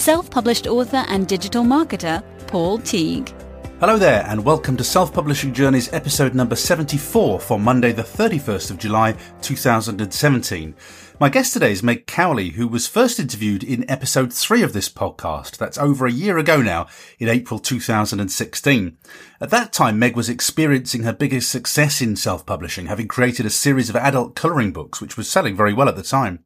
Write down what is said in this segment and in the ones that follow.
self-published author and digital marketer, Paul Teague. Hello there, and welcome to Self Publishing Journeys episode number 74 for Monday, the 31st of July 2017. My guest today is Meg Cowley, who was first interviewed in episode 3 of this podcast. That's over a year ago now, in April 2016. At that time, Meg was experiencing her biggest success in self publishing, having created a series of adult colouring books, which was selling very well at the time.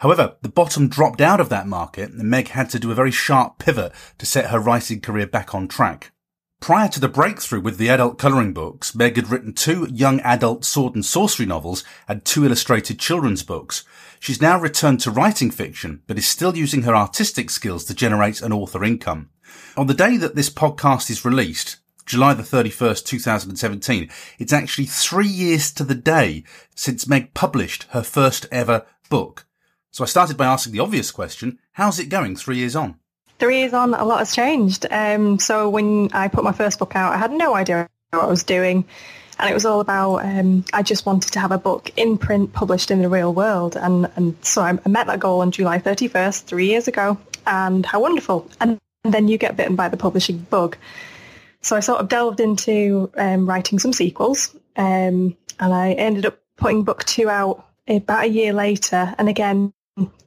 However, the bottom dropped out of that market, and Meg had to do a very sharp pivot to set her writing career back on track. Prior to the breakthrough with the adult colouring books, Meg had written two young adult sword and sorcery novels and two illustrated children's books. She's now returned to writing fiction, but is still using her artistic skills to generate an author income. On the day that this podcast is released, July the 31st, 2017, it's actually three years to the day since Meg published her first ever book. So I started by asking the obvious question, how's it going three years on? Three years on, a lot has changed. Um, so when I put my first book out, I had no idea what I was doing and it was all about um, I just wanted to have a book in print published in the real world, and and so I, met that goal on July 31st, three years ago, and how wonderful! And, then you get bitten by the publishing bug. So I sort of delved into um, writing some sequels, um, and I ended up putting book two out about a year later, and again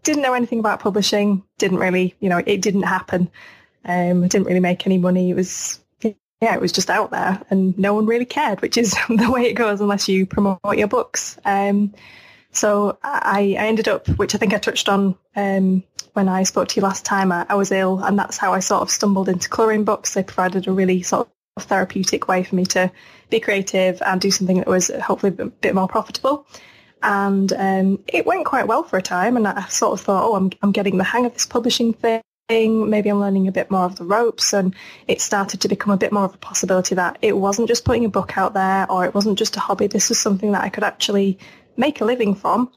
didn't know anything about publishing, didn't really, you know, it didn't happen. Um, I didn't really make any money. It was yeah, it was just out there and no one really cared, which is the way it goes unless you promote your books. Um, so I, I, ended up, which I think I touched on um, when I spoke to you last time, I, I, was ill and that's how I sort of stumbled into colouring books. They provided a really sort of therapeutic way for me to be creative and do something that was hopefully a bit more profitable. And um, it went quite well for a time and I sort of thought, oh, I'm, I'm getting the hang of this publishing thing maybe I'm learning a bit more of the ropes and it started to become a bit more of a possibility that it wasn't just putting a book out there or it wasn't just a hobby. This was something that I could actually make a living from.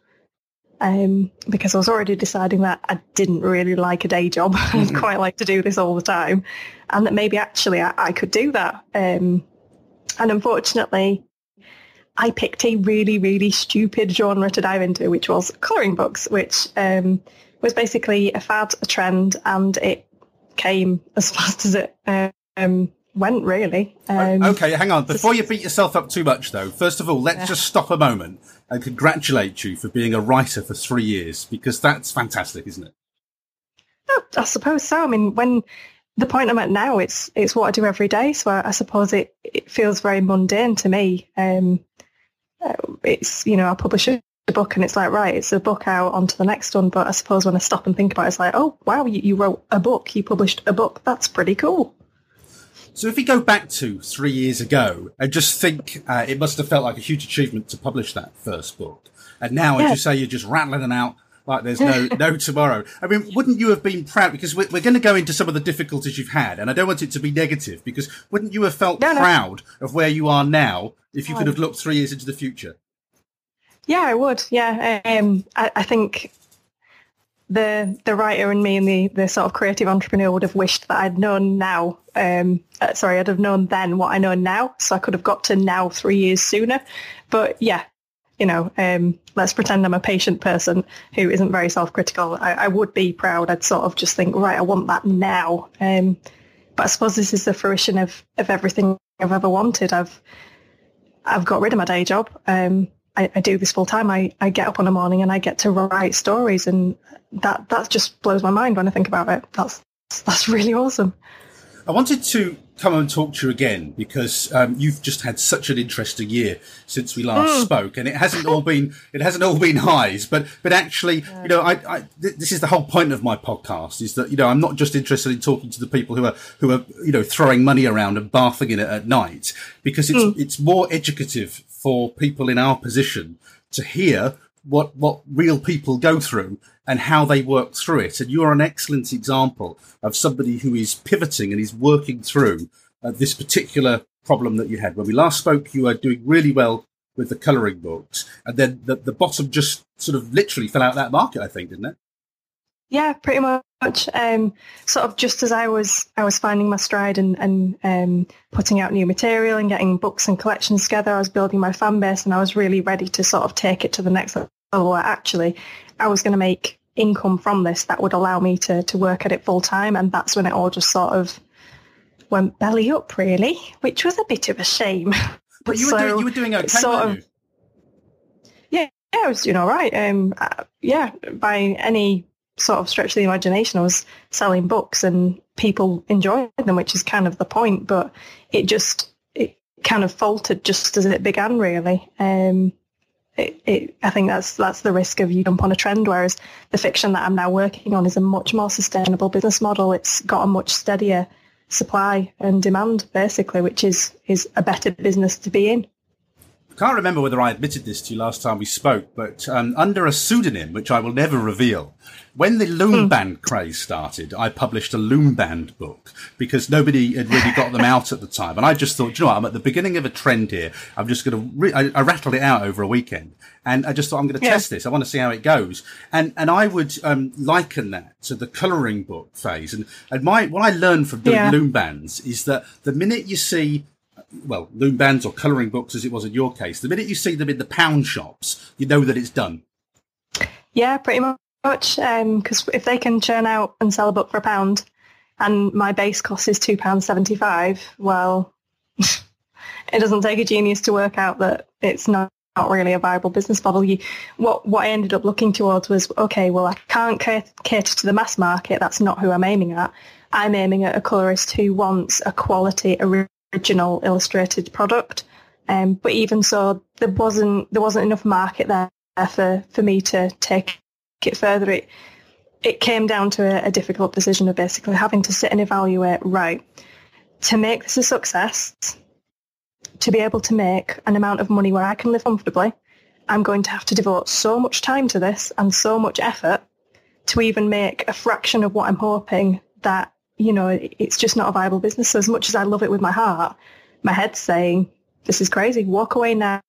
Um, because I was already deciding that I didn't really like a day job. I'd mm-hmm. quite like to do this all the time. And that maybe actually I, I could do that. Um, and unfortunately, I picked a really, really stupid genre to dive into, which was colouring books, which um, was basically a fad, a trend, and it came as fast as it um, went, really. Um, okay, hang on. Before you beat yourself up too much, though, first of all, let's yeah. just stop a moment and congratulate you for being a writer for three years, because that's fantastic, isn't it? Oh, I suppose so. I mean, when the point I'm at now, it's it's what I do every day, so I, I suppose it, it feels very mundane to me. Um, it's you know I publish a book and it's like, right, it's a book out onto the next one. But I suppose when I stop and think about it, it's like, oh, wow, you, you wrote a book, you published a book. That's pretty cool. So if we go back to three years ago and just think uh, it must have felt like a huge achievement to publish that first book. And now, yeah. as you say, you're just rattling it out like there's no no tomorrow. I mean, wouldn't you have been proud? Because we're, we're going to go into some of the difficulties you've had, and I don't want it to be negative. Because wouldn't you have felt no, proud no. of where you are now if you could have looked three years into the future? Yeah, I would. Yeah, um, I, I, think the the writer and me and the the sort of creative entrepreneur would have wished that I'd known now. Um, uh, sorry, I'd have known then what I know now, so I could have got to now three years sooner. But yeah, you know, um, let's pretend I'm a patient person who isn't very self-critical. I, I, would be proud. I'd sort of just think, right, I want that now. Um, but I suppose this is the fruition of of everything I've ever wanted. I've I've got rid of my day job. Um, I, I, do this full time. I, I get up on a morning and I get to write stories, and that that just blows my mind when I think about it. That's that's really awesome. I wanted to come and talk to you again because um, you've just had such an interesting year since we last mm. spoke, and it hasn't all been it hasn't all been highs, but but actually, yeah. you know, I, I th- this is the whole point of my podcast is that you know I'm not just interested in talking to the people who are who are you know throwing money around and bathing in it at night because it's mm. it's more educative for people in our position to hear what what real people go through and how they work through it. And you are an excellent example of somebody who is pivoting and is working through uh, this particular problem that you had. When we last spoke, you were doing really well with the colouring books, and then the, the bottom just sort of literally fell out that market. I think, didn't it? Yeah, pretty much. Um, sort of just as I was, I was finding my stride and, and um, putting out new material and getting books and collections together. I was building my fan base, and I was really ready to sort of take it to the next Where actually, I was going to make income from this that would allow me to to work at it full time, and that's when it all just sort of went belly up, really, which was a bit of a shame. But you, so, were, doing, you were doing okay, sort of, Yeah, yeah, I was doing all right. Um, uh, yeah, by any sort of stretch of the imagination, I was selling books and people enjoyed them, which is kind of the point. But it just it kind of faltered just as it began, really. Um, it, it, I think that's that's the risk of you jump on a trend. Whereas the fiction that I'm now working on is a much more sustainable business model. It's got a much steadier supply and demand, basically, which is is a better business to be in. Can't remember whether I admitted this to you last time we spoke, but um, under a pseudonym, which I will never reveal, when the loom mm. band craze started, I published a loom band book because nobody had really got them out at the time. And I just thought, you know what, I'm at the beginning of a trend here. I'm just going to, re- I, I, rattled it out over a weekend and I just thought I'm going to yeah. test this. I want to see how it goes. And, and I would, um, liken that to the coloring book phase. And, and my, what I learned from doing yeah. loom bands is that the minute you see well, loom bands or colouring books, as it was in your case, the minute you see them in the pound shops, you know that it's done. Yeah, pretty much. Because um, if they can churn out and sell a book for a pound, and my base cost is two pounds seventy-five, well, it doesn't take a genius to work out that it's not not really a viable business model. You, what what I ended up looking towards was okay. Well, I can't cater to the mass market. That's not who I'm aiming at. I'm aiming at a colorist who wants a quality, original illustrated product. Um, but even so, there wasn't there wasn't enough market there for, for me to take it further. It it came down to a, a difficult decision of basically having to sit and evaluate. Right, to make this a success, to be able to make an amount of money where I can live comfortably, I'm going to have to devote so much time to this and so much effort to even make a fraction of what I'm hoping that you know, it's just not a viable business. So as much as I love it with my heart, my head's saying, this is crazy. Walk away now,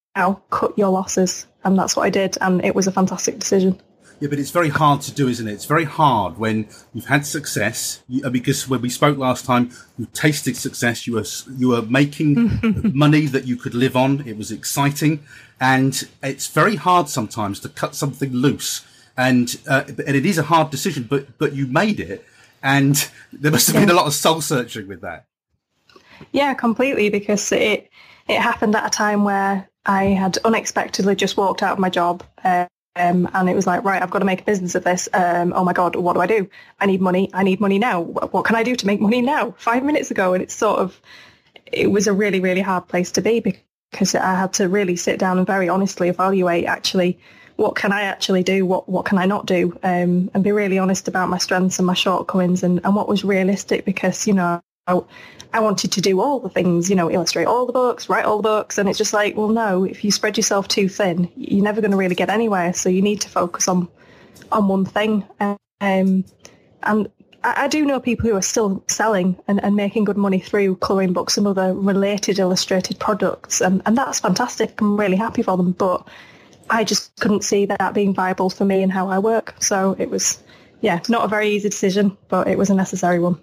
cut your losses. And that's what I did. And it was a fantastic decision. Yeah, but it's very hard to do, isn't it? It's very hard when you've had success. You, uh, because when we spoke last time, you tasted success. You were you were making money that you could live on. It was exciting, and it's very hard sometimes to cut something loose. And uh, and it is a hard decision, but but you made it, and there must have yeah. been a lot of soul searching with that. Yeah, completely, because it it happened at a time where I had unexpectedly just walked out of my job. Um, and it was like, right, I've got to make a business of this. Um, oh my God, what do I do? I need money. I need money now. What, what can I do to make money now? Five minutes ago. And it's sort of, it was a really, really hard place to be because I had to really sit down and very honestly evaluate actually what can I actually do? What what can I not do? Um, and be really honest about my strengths and my shortcomings and, and what was realistic because, you know, I, I wanted to do all the things, you know, illustrate all the books, write all the books. And it's just like, well, no, if you spread yourself too thin, you're never going to really get anywhere. So you need to focus on, on one thing. Um, and I, I do know people who are still selling and, and making good money through colouring books and other related illustrated products. And, and that's fantastic. I'm really happy for them. But I just couldn't see that being viable for me and how I work. So it was, yeah, not a very easy decision, but it was a necessary one.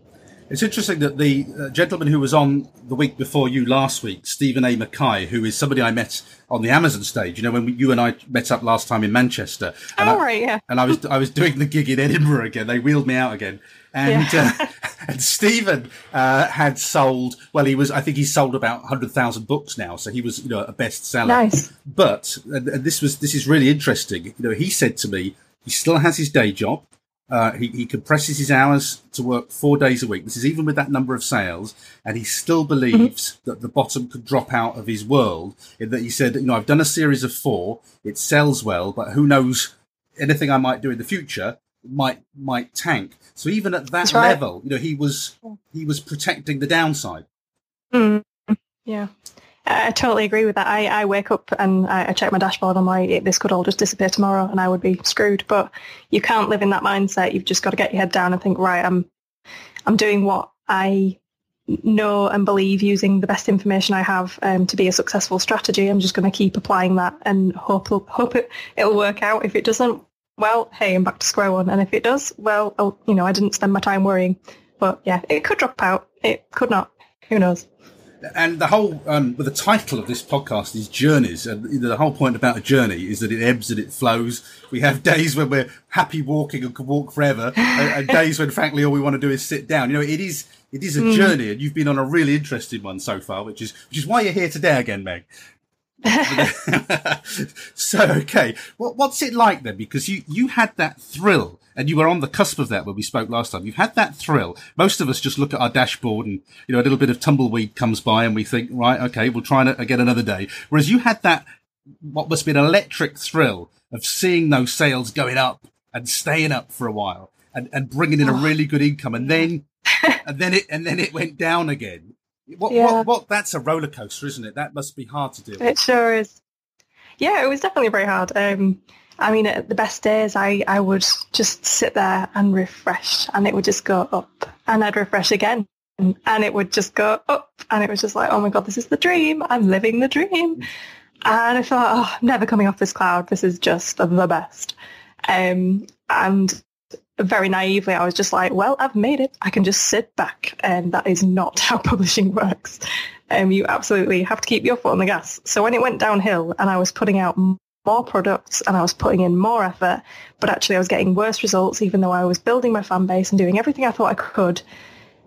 It's interesting that the uh, gentleman who was on the week before you last week, Steven A. McKay, who is somebody I met on the Amazon stage. You know, when we, you and I met up last time in Manchester. And oh, I, right, yeah. And I was I was doing the gig in Edinburgh again. They wheeled me out again, and yeah. uh, and Steven uh, had sold. Well, he was. I think he sold about hundred thousand books now, so he was you know a bestseller. Nice. But and, and this was this is really interesting. You know, he said to me, he still has his day job. Uh, he, he, compresses his hours to work four days a week. This is even with that number of sales, and he still believes mm-hmm. that the bottom could drop out of his world. In that he said, you know, I've done a series of four, it sells well, but who knows? Anything I might do in the future might might tank. So even at that right. level, you know, he was he was protecting the downside. Mm. Yeah, I totally agree with that. I, I wake up and I, I check my dashboard. And I'm like, this could all just disappear tomorrow, and I would be screwed. But you can't live in that mindset. You've just got to get your head down and think, right, I'm I'm doing what I know and believe using the best information I have um, to be a successful strategy. I'm just going to keep applying that and hope hope it it'll work out. If it doesn't, well, hey, I'm back to square one. And if it does, well, I'll, you know, I didn't spend my time worrying. But yeah, it could drop out. It could not. Who knows? and the whole um, well, the title of this podcast is journeys and the whole point about a journey is that it ebbs and it flows we have days when we're happy walking and can walk forever and, and, days when frankly all we want to do is sit down you know it is it is a mm. journey and you've been on a really interesting one so far which is which is why you're here today again meg so okay what, what's it like then because you you had that thrill and you were on the cusp of that when we spoke last time. You've had that thrill. Most of us just look at our dashboard and, you know, a little bit of tumbleweed comes by and we think, right, okay, we'll try again another day. Whereas you had that, what must be an electric thrill of seeing those sales going up and staying up for a while and, and bringing in a oh. really good income. And then, and then it, and then it went down again. What, yeah. what, what, that's a roller coaster, isn't it? That must be hard to do. It sure is. Yeah, it was definitely very hard. Um, I mean, at the best days, I, I would just sit there and refresh and it would just go up and I'd refresh again and, and it would just go up and it was just like, oh my God, this is the dream. I'm living the dream. And I thought, oh, I'm never coming off this cloud. This is just the best. Um, and very naively, I was just like, well, I've made it. I can just sit back. And that is not how publishing works. Um, you absolutely have to keep your foot on the gas. So when it went downhill and I was putting out more products and I was putting in more effort, but actually I was getting worse results even though I was building my fan base and doing everything I thought I could.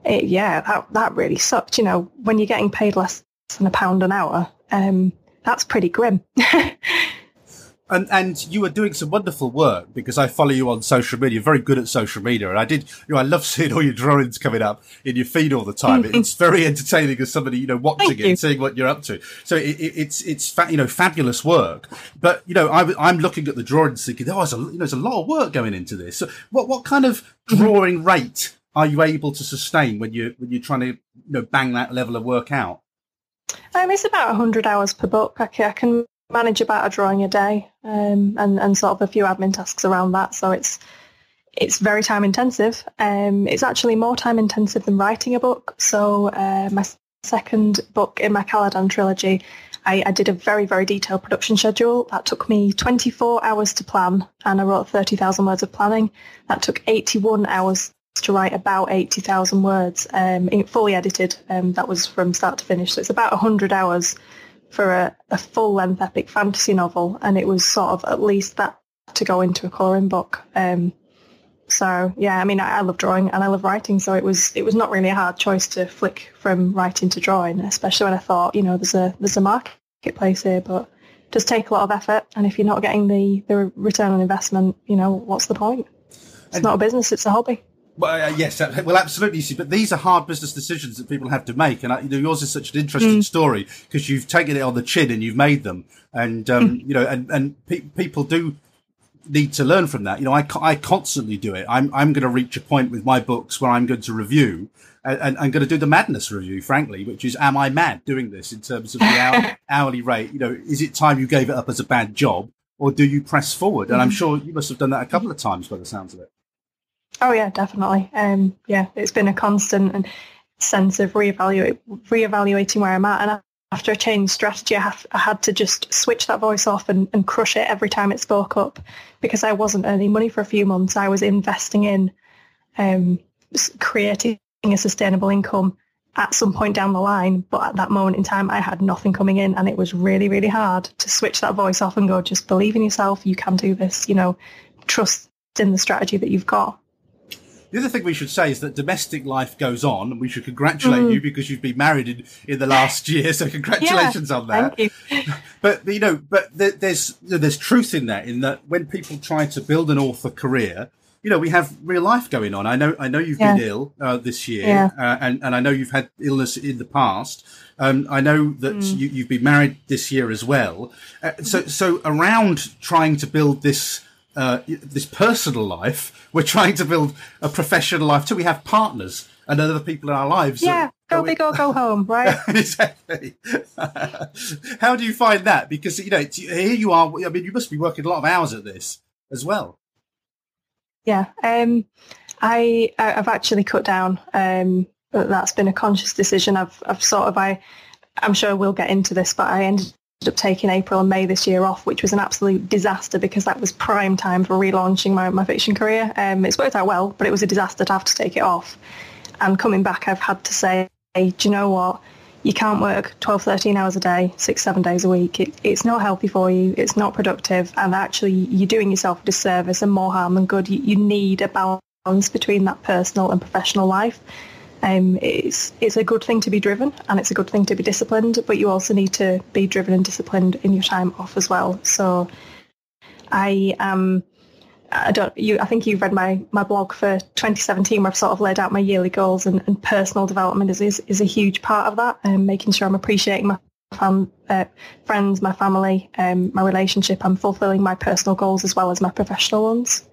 It, yeah, that, that really sucked. You know, when you're getting paid less than a pound an hour, um, that's pretty grim. And and you are doing some wonderful work because I follow you on social media. You're very good at social media, and I did. You know, I love seeing all your drawings coming up in your feed all the time. it's very entertaining as somebody you know watching Thank it you. and seeing what you're up to. So it, it, it's it's fa- you know fabulous work. But you know, I, am looking at the drawings thinking, oh, there's a you know, there's a lot of work going into this. So what what kind of mm-hmm. drawing rate are you able to sustain when you when you're trying to you know bang that level of work out? Um, it's about 100 hours per book. I can, I can manage about a drawing a day um, and, and sort of a few admin tasks around that. So it's it's very time intensive. Um, it's actually more time intensive than writing a book. So uh, my second book in my Caladan trilogy, I, I, did a very, very detailed production schedule. That took me 24 hours to plan and I wrote 30,000 words of planning. That took 81 hours to write about 80,000 words, um, fully edited. Um, that was from start to finish. So it's about 100 hours for a, a full-length epic fantasy novel, and it was sort of at least that to go into a coloring book. Um, so yeah, I mean, I, I, love drawing and I love writing, so it was it was not really a hard choice to flick from writing to drawing, especially when I thought, you know, there's a there's a marketplace here, but it does take a lot of effort, and if you're not getting the the return on investment, you know, what's the point? It's and, not a business; it's a hobby. Well, uh, yes, uh, well, absolutely. But these are hard business decisions that people have to make, and uh, you know, yours is such an interesting mm. story because you've taken it on the chin and you've made them, and um, mm. you know, and and pe- people do need to learn from that. You know, I, I constantly do it. I'm I'm going to reach a point with my books where I'm going to review, and, and I'm going to do the madness review, frankly, which is, am I mad doing this in terms of the hour, hourly rate? You know, is it time you gave it up as a bad job, or do you press forward? And I'm mm. sure you must have done that a couple of times by the sounds of it. Oh yeah, definitely. Um, yeah, it's been a constant and sense of reevaluate, reevaluating where I'm at. And after a change strategy, I, have, I had to just switch that voice off and, and crush it every time it spoke up because I wasn't earning money for a few months. I was investing in um, creating a sustainable income at some point down the line. But at that moment in time, I had nothing coming in and it was really, really hard to switch that voice off and go, just believe in yourself. You can do this, you know, trust in the strategy that you've got. The other thing we should say is that domestic life goes on, and we should congratulate mm. you because you've been married in, in the last year. So congratulations yeah, on that. You. But you know, but there's there's truth in that. In that, when people try to build an author career, you know, we have real life going on. I know, I know you've yeah. been ill uh, this year, yeah. uh, and and I know you've had illness in the past. Um, I know that mm. you, have been married this year as well. Uh, so so around trying to build this uh, this personal life, we're trying to build a professional life too. We have partners and other people in our lives yeah. Go big or go home, right? exactly. How do you find that? Because you know, here you are. I mean, you must be working a lot of hours at this as well. Yeah, um, I I've actually cut down. Um, that's been a conscious decision. I've I've sort of I I'm sure we'll get into this, but I ended up taking April and May this year off, which was an absolute disaster because that was prime time for relaunching my, my fiction career. Um, it's worked out well, but it was a disaster to have to take it off. And coming back, I've had to say, hey, do you know what? You can't work 12, 13 hours a day, six, seven days a week. It, it's not healthy for you. It's not productive. And actually, you're doing yourself a disservice and more harm than good. You, you need a balance between that personal and professional life. Um, it's it's a good thing to be driven and it's a good thing to be disciplined, but you also need to be driven and disciplined in your time off as well. So I. Um, I don't. You. I think you've read my, my blog for 2017, where I've sort of laid out my yearly goals and, and personal development is, is is a huge part of that, and um, making sure I'm appreciating my fam, uh, friends, my family, um, my relationship. I'm fulfilling my personal goals as well as my professional ones.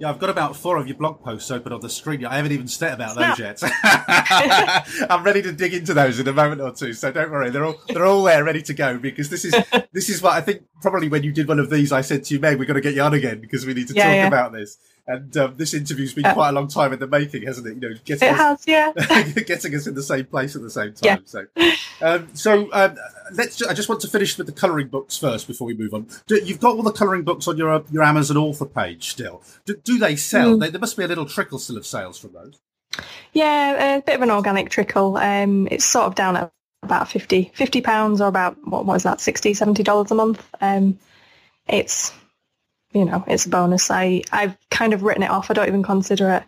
Yeah, I've got about four of your blog posts open on the screen. I haven't even said about those yet. I'm ready to dig into those in a moment or two. So don't worry, they're all they're all there, ready to go. Because this is this is what I think. Probably when you did one of these, I said to you, Meg, we're going to get you on again because we need to yeah, talk yeah. about this. And um, this interview's been quite a long time in the making, hasn't it? You know, getting it us, has, yeah, getting us in the same place at the same time. Yeah. So, um, so um, let's. Just, I just want to finish with the colouring books first before we move on. Do, you've got all the colouring books on your your Amazon author page still. Do, do they sell? Mm. They, there must be a little trickle still of sales from those. Yeah, a bit of an organic trickle. Um, it's sort of down at about 50 pounds or about what was that 60 70 dollars a month. Um, it's you know, it's a bonus. I, I've kind of written it off. I don't even consider it.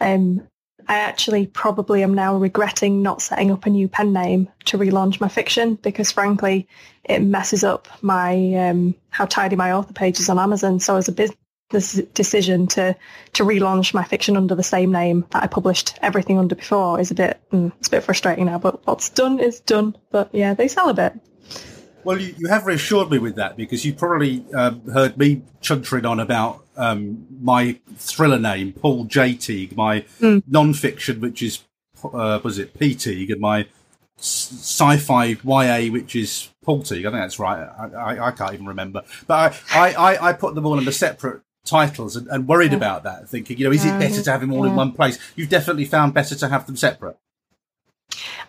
Um, I actually probably am now regretting not setting up a new pen name to relaunch my fiction because frankly, it messes up my um, how tidy my author page is on Amazon. So as a business decision to to relaunch my fiction under the same name that I published everything under before is a bit mm, it's a bit frustrating now. But what's done is done. But yeah, they sell a bit. Well, you, you have reassured me with that because you probably um, heard me chuntering on about um, my thriller name, Paul J. Teague, my mm. non-fiction, which is, uh, was it P. Teague, and my sci-fi YA, which is Paul Teague. I think that's right. I, I, I can't even remember. But I, I, I, put them all under separate titles and, and worried yeah. about that, thinking, you know, is it better to have them all yeah. in one place? You've definitely found better to have them separate.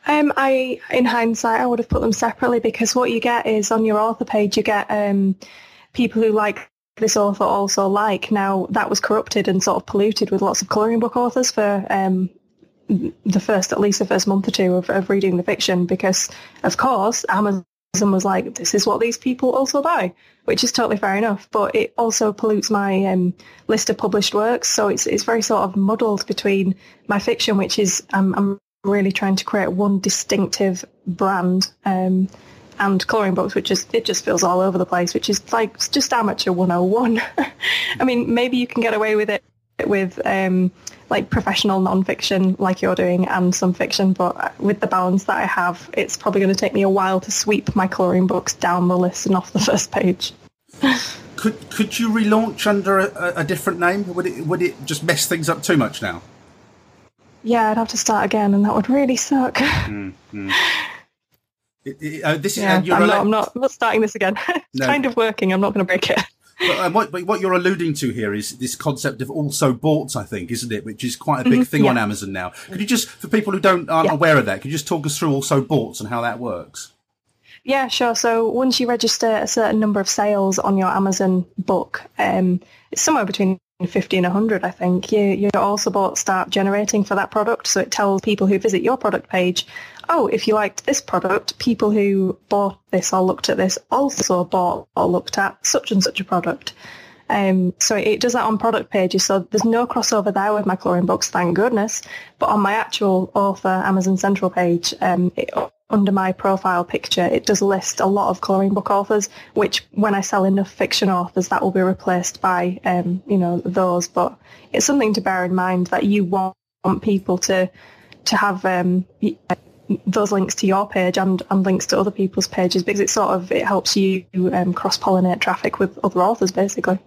Um, I, in hindsight, I would have put them separately because what you get is on your author page, you get um, people who like this author also like. Now that was corrupted and sort of polluted with lots of colouring book authors for um, the first, at least the first month or two of, of reading the fiction because, of course, Amazon was like, this is what these people also buy, which is totally fair enough. But it also pollutes my um, list of published works. So it's, it's very sort of muddled between my fiction, which is, um, I'm really trying to create one distinctive brand um, and colouring books, which is it just feels all over the place, which is like just amateur 101. I mean, maybe you can get away with it with um, like professional non-fiction like you're doing and some fiction, but with the balance that I have, it's probably going to take me a while to sweep my colouring books down the list and off the first page. could could you relaunch under a, a different name? Would it would it just mess things up too much now? Yeah, I'd have to start again, and that would really suck. Mm-hmm. It, it, uh, this is, yeah, I'm, not, I'm, not, I'm not starting this again. it's no. kind of working. I'm not going to break it. But, um, what, but, what, you're alluding to here is this concept of also bought, I think, isn't it? Which is quite a big mm-hmm, thing yeah. on Amazon now. Could you just, for people who don't aren't yeah. aware of that, could you just talk us through also bought and how that works? Yeah, sure. So once you register a certain number of sales on your Amazon book, um, it's somewhere between 50 and 100, I think, you, your also bought start generating for that product. So it tells people who visit your product page, oh, if you liked this product, people who bought this or looked at this also bought or looked at such and such a product. Um, so it does that on product pages. So there's no crossover there with my colouring books, thank goodness. But on my actual author Amazon Central page, um, it, under my profile picture, it does list a lot of colouring book authors, which when I sell enough fiction authors, that will be replaced by, um, you know, those. But it's something to bear in mind that you want people to to have um, those links to your page and, and links to other people's pages because it sort of it helps you um, cross pollinate traffic with other authors basically.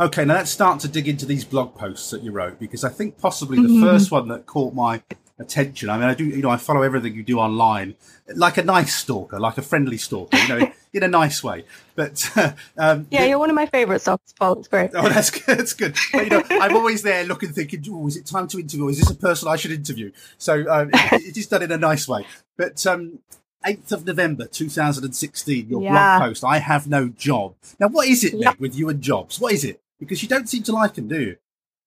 Okay, now let's start to dig into these blog posts that you wrote because I think possibly the mm-hmm. first one that caught my attention. I mean, I do, you know, I follow everything you do online, like a nice stalker, like a friendly stalker, you know, in a nice way. But um, yeah, you're one of my favourite stalkers, Paul. It's great. Oh, that's good. That's good. But, you know, I'm always there looking, thinking, oh, is it time to interview? Is this a person I should interview? So um, it, it is done in a nice way. But um, 8th of November 2016, your yeah. blog post, I have no job. Now, what is it, Meg, with you and jobs? What is it? Because you don't seem to like them, do you?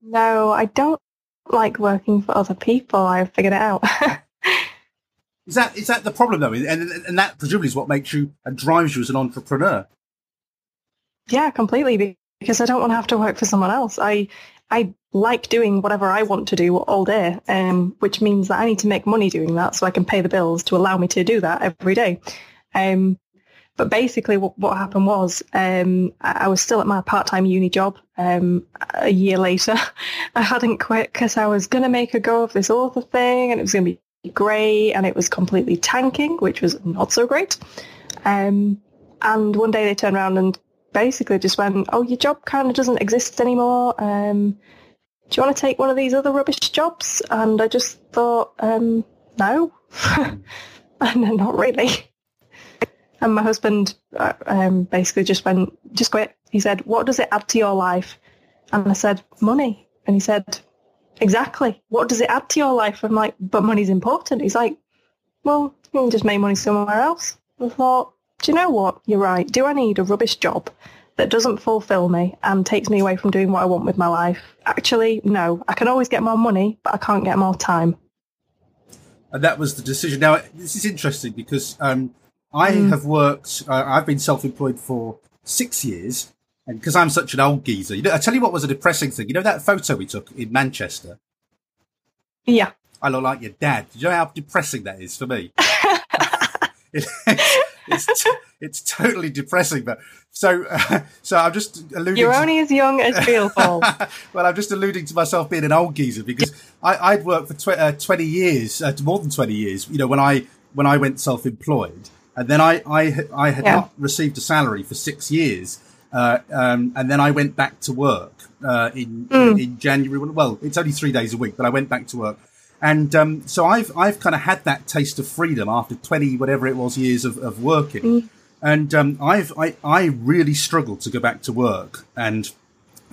No, I don't like working for other people. I've figured it out. is that is that the problem though? And and that presumably is what makes you and drives you as an entrepreneur. Yeah, completely. Because I don't want to have to work for someone else. I I like doing whatever I want to do all day, um, which means that I need to make money doing that so I can pay the bills to allow me to do that every day. Um, but basically, what, what happened was um, I, was still at my part-time uni job um, a year later. I hadn't quit because I was going to make a go of this author thing and it was going to be great and it was completely tanking, which was not so great. Um, and one day they turned around and basically just went, oh, your job kind of doesn't exist anymore. Um, do you want to take one of these other rubbish jobs? And I just thought, um, no, and not really. And my husband uh, um, basically just went, just quit. He said, what does it add to your life? And I said, money. And he said, exactly. What does it add to your life? I'm like, but money's important. He's like, well, you can just make money somewhere else. I thought, do you know what? You're right. Do I need a rubbish job that doesn't fulfill me and takes me away from doing what I want with my life? Actually, no. I can always get more money, but I can't get more time. And that was the decision. Now, this is interesting because um, I mm. have worked, uh, I've been self employed for six years. And because I'm such an old geezer, you know, I tell you what was a depressing thing. You know that photo we took in Manchester? Yeah. I look like your dad. Do you know how depressing that is for me? it's, it's, t- it's, totally depressing. But so, uh, so I'm just alluding. You're to, only as young as Bill well, I'm just alluding to myself being an old geezer because I, would worked for tw- uh, 20 years, uh, more than 20 years. You know, when I when I went self-employed, and then I, I, I had yeah. not received a salary for six years. Uh, um, and then I went back to work uh, in, mm. in January. Well, it's only three days a week, but I went back to work. And um, so I've I've kind of had that taste of freedom after twenty whatever it was years of, of working, mm. and um, I've I, I really struggled to go back to work, and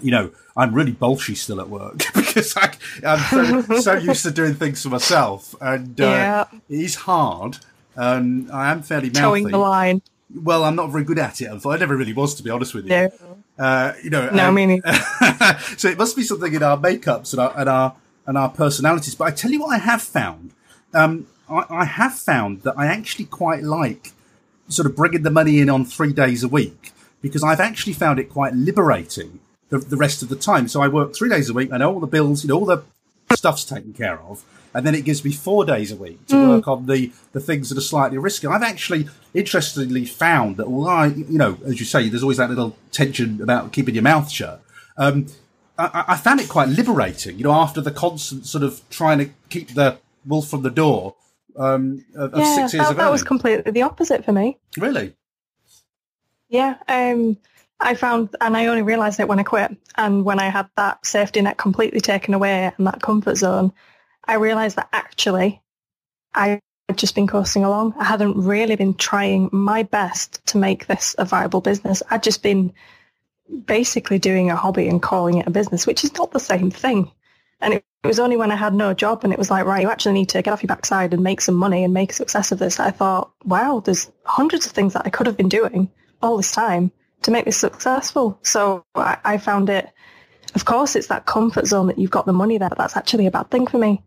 you know I'm really bolshy still at work because I, am so, so used to doing things for myself, and uh, yeah. it is hard. Um, I am fairly mouthy. Toeing the line. Well, I'm not very good at it. I never really was, to be honest with you. No. Uh, you know. No, um, meaning. so it must be something in our makeups and our, and our and our personalities. But I tell you what, I have found. Um, I, I have found that I actually quite like sort of bringing the money in on three days a week because I've actually found it quite liberating the, the rest of the time. So I work three days a week. I know all the bills, you know, all the stuff's taken care of and then it gives me four days a week to mm. work on the, the things that are slightly risky. I've actually, interestingly, found that, well, I, you know, as you say, there's always that little tension about keeping your mouth shut. Um, I, I, found it quite liberating, you know, after the constant sort of trying to keep the wolf from the door um, of, yeah, six years that, that was completely the opposite for me. Really? Yeah. Um, I found, and I only realised it when I quit, and when I had that safety net completely taken away and that comfort zone, I realised that actually I had just been coasting along. I hadn't really been trying my best to make this a viable business. I'd just been basically doing a hobby and calling it a business, which is not the same thing. And it, was only when I had no job and it was like, right, you actually need to get off your backside and make some money and make a success of this. I thought, wow, there's hundreds of things that I could have been doing all this time to make this successful. So I, I found it, of course, it's that comfort zone that you've got the money there, that's actually a bad thing for me.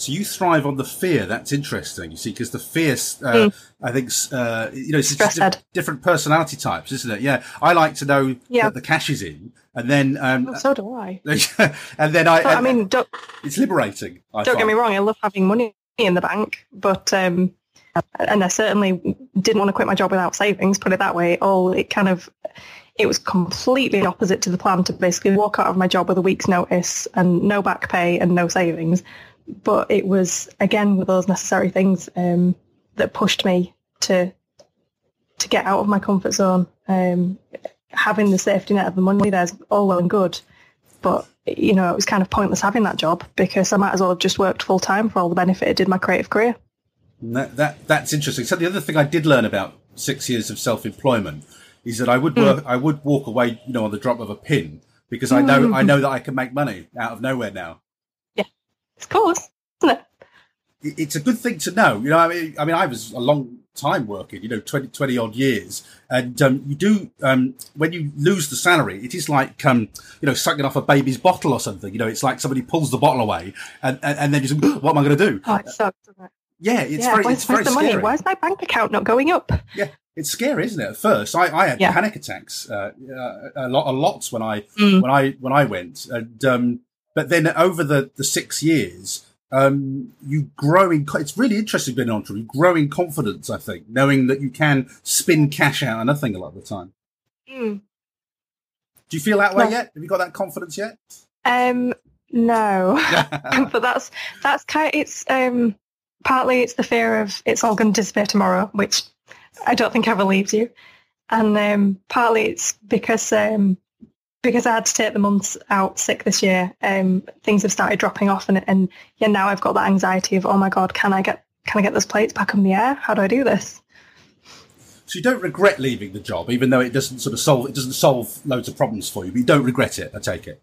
So you thrive on the fear. That's interesting. You see, because the fear, uh, mm. I think, uh, you know, it's di- different personality types, isn't it? Yeah. I like to know yeah. that the cash is in, and then um, oh, so do I. and then I. I mean, it's liberating. I don't find. get me wrong. I love having money in the bank, but um, and I certainly didn't want to quit my job without savings. Put it that way. All it kind of it was completely opposite to the plan to basically walk out of my job with a week's notice and no back pay and no savings but it was again with those necessary things um, that pushed me to to get out of my comfort zone. Um, having the safety net of the money there's all well and good, but you know, it was kind of pointless having that job because I might as well have just worked full time for all the benefit it did my creative career. That, that that's interesting. So the other thing I did learn about six years of self employment is that I would work, mm. I would walk away, you know, on the drop of a pin because I know mm. I know that I can make money out of nowhere now. Of course, isn't it? It's a good thing to know. You know, I mean, I mean, I was a long time working, you know, 20, 20 odd years. And um, you do, um, when you lose the salary, it is like, um, you know, sucking off a baby's bottle or something. You know, it's like somebody pulls the bottle away and, and, and then you think, what am I going to do? Oh, it sucks, doesn't it? Yeah, it's yeah, very, where's, it's very the scary. money? Why is my bank account not going up? Yeah, it's scary, isn't it? At first, I, I had yeah. panic attacks uh, uh, a lot, a lot when I mm. when I when I went, and um, but then over the the six years, um, you grow in. It's really interesting being an entrepreneur. You grow in confidence, I think, knowing that you can spin cash out of nothing a lot of the time. Mm. Do you feel that way no. yet? Have you got that confidence yet? Um, no, but that's that's kind. Of, it's um, partly it's the fear of it's all going to disappear tomorrow, which I don't think ever leaves you, and um, partly it's because um, because I had to take the months out sick this year, um, things have started dropping off, and, and yeah, now I've got that anxiety of, oh my god, can I get can I get those plates back in the air? How do I do this? So you don't regret leaving the job, even though it doesn't sort of solve it doesn't solve loads of problems for you, but you don't regret it. I take it.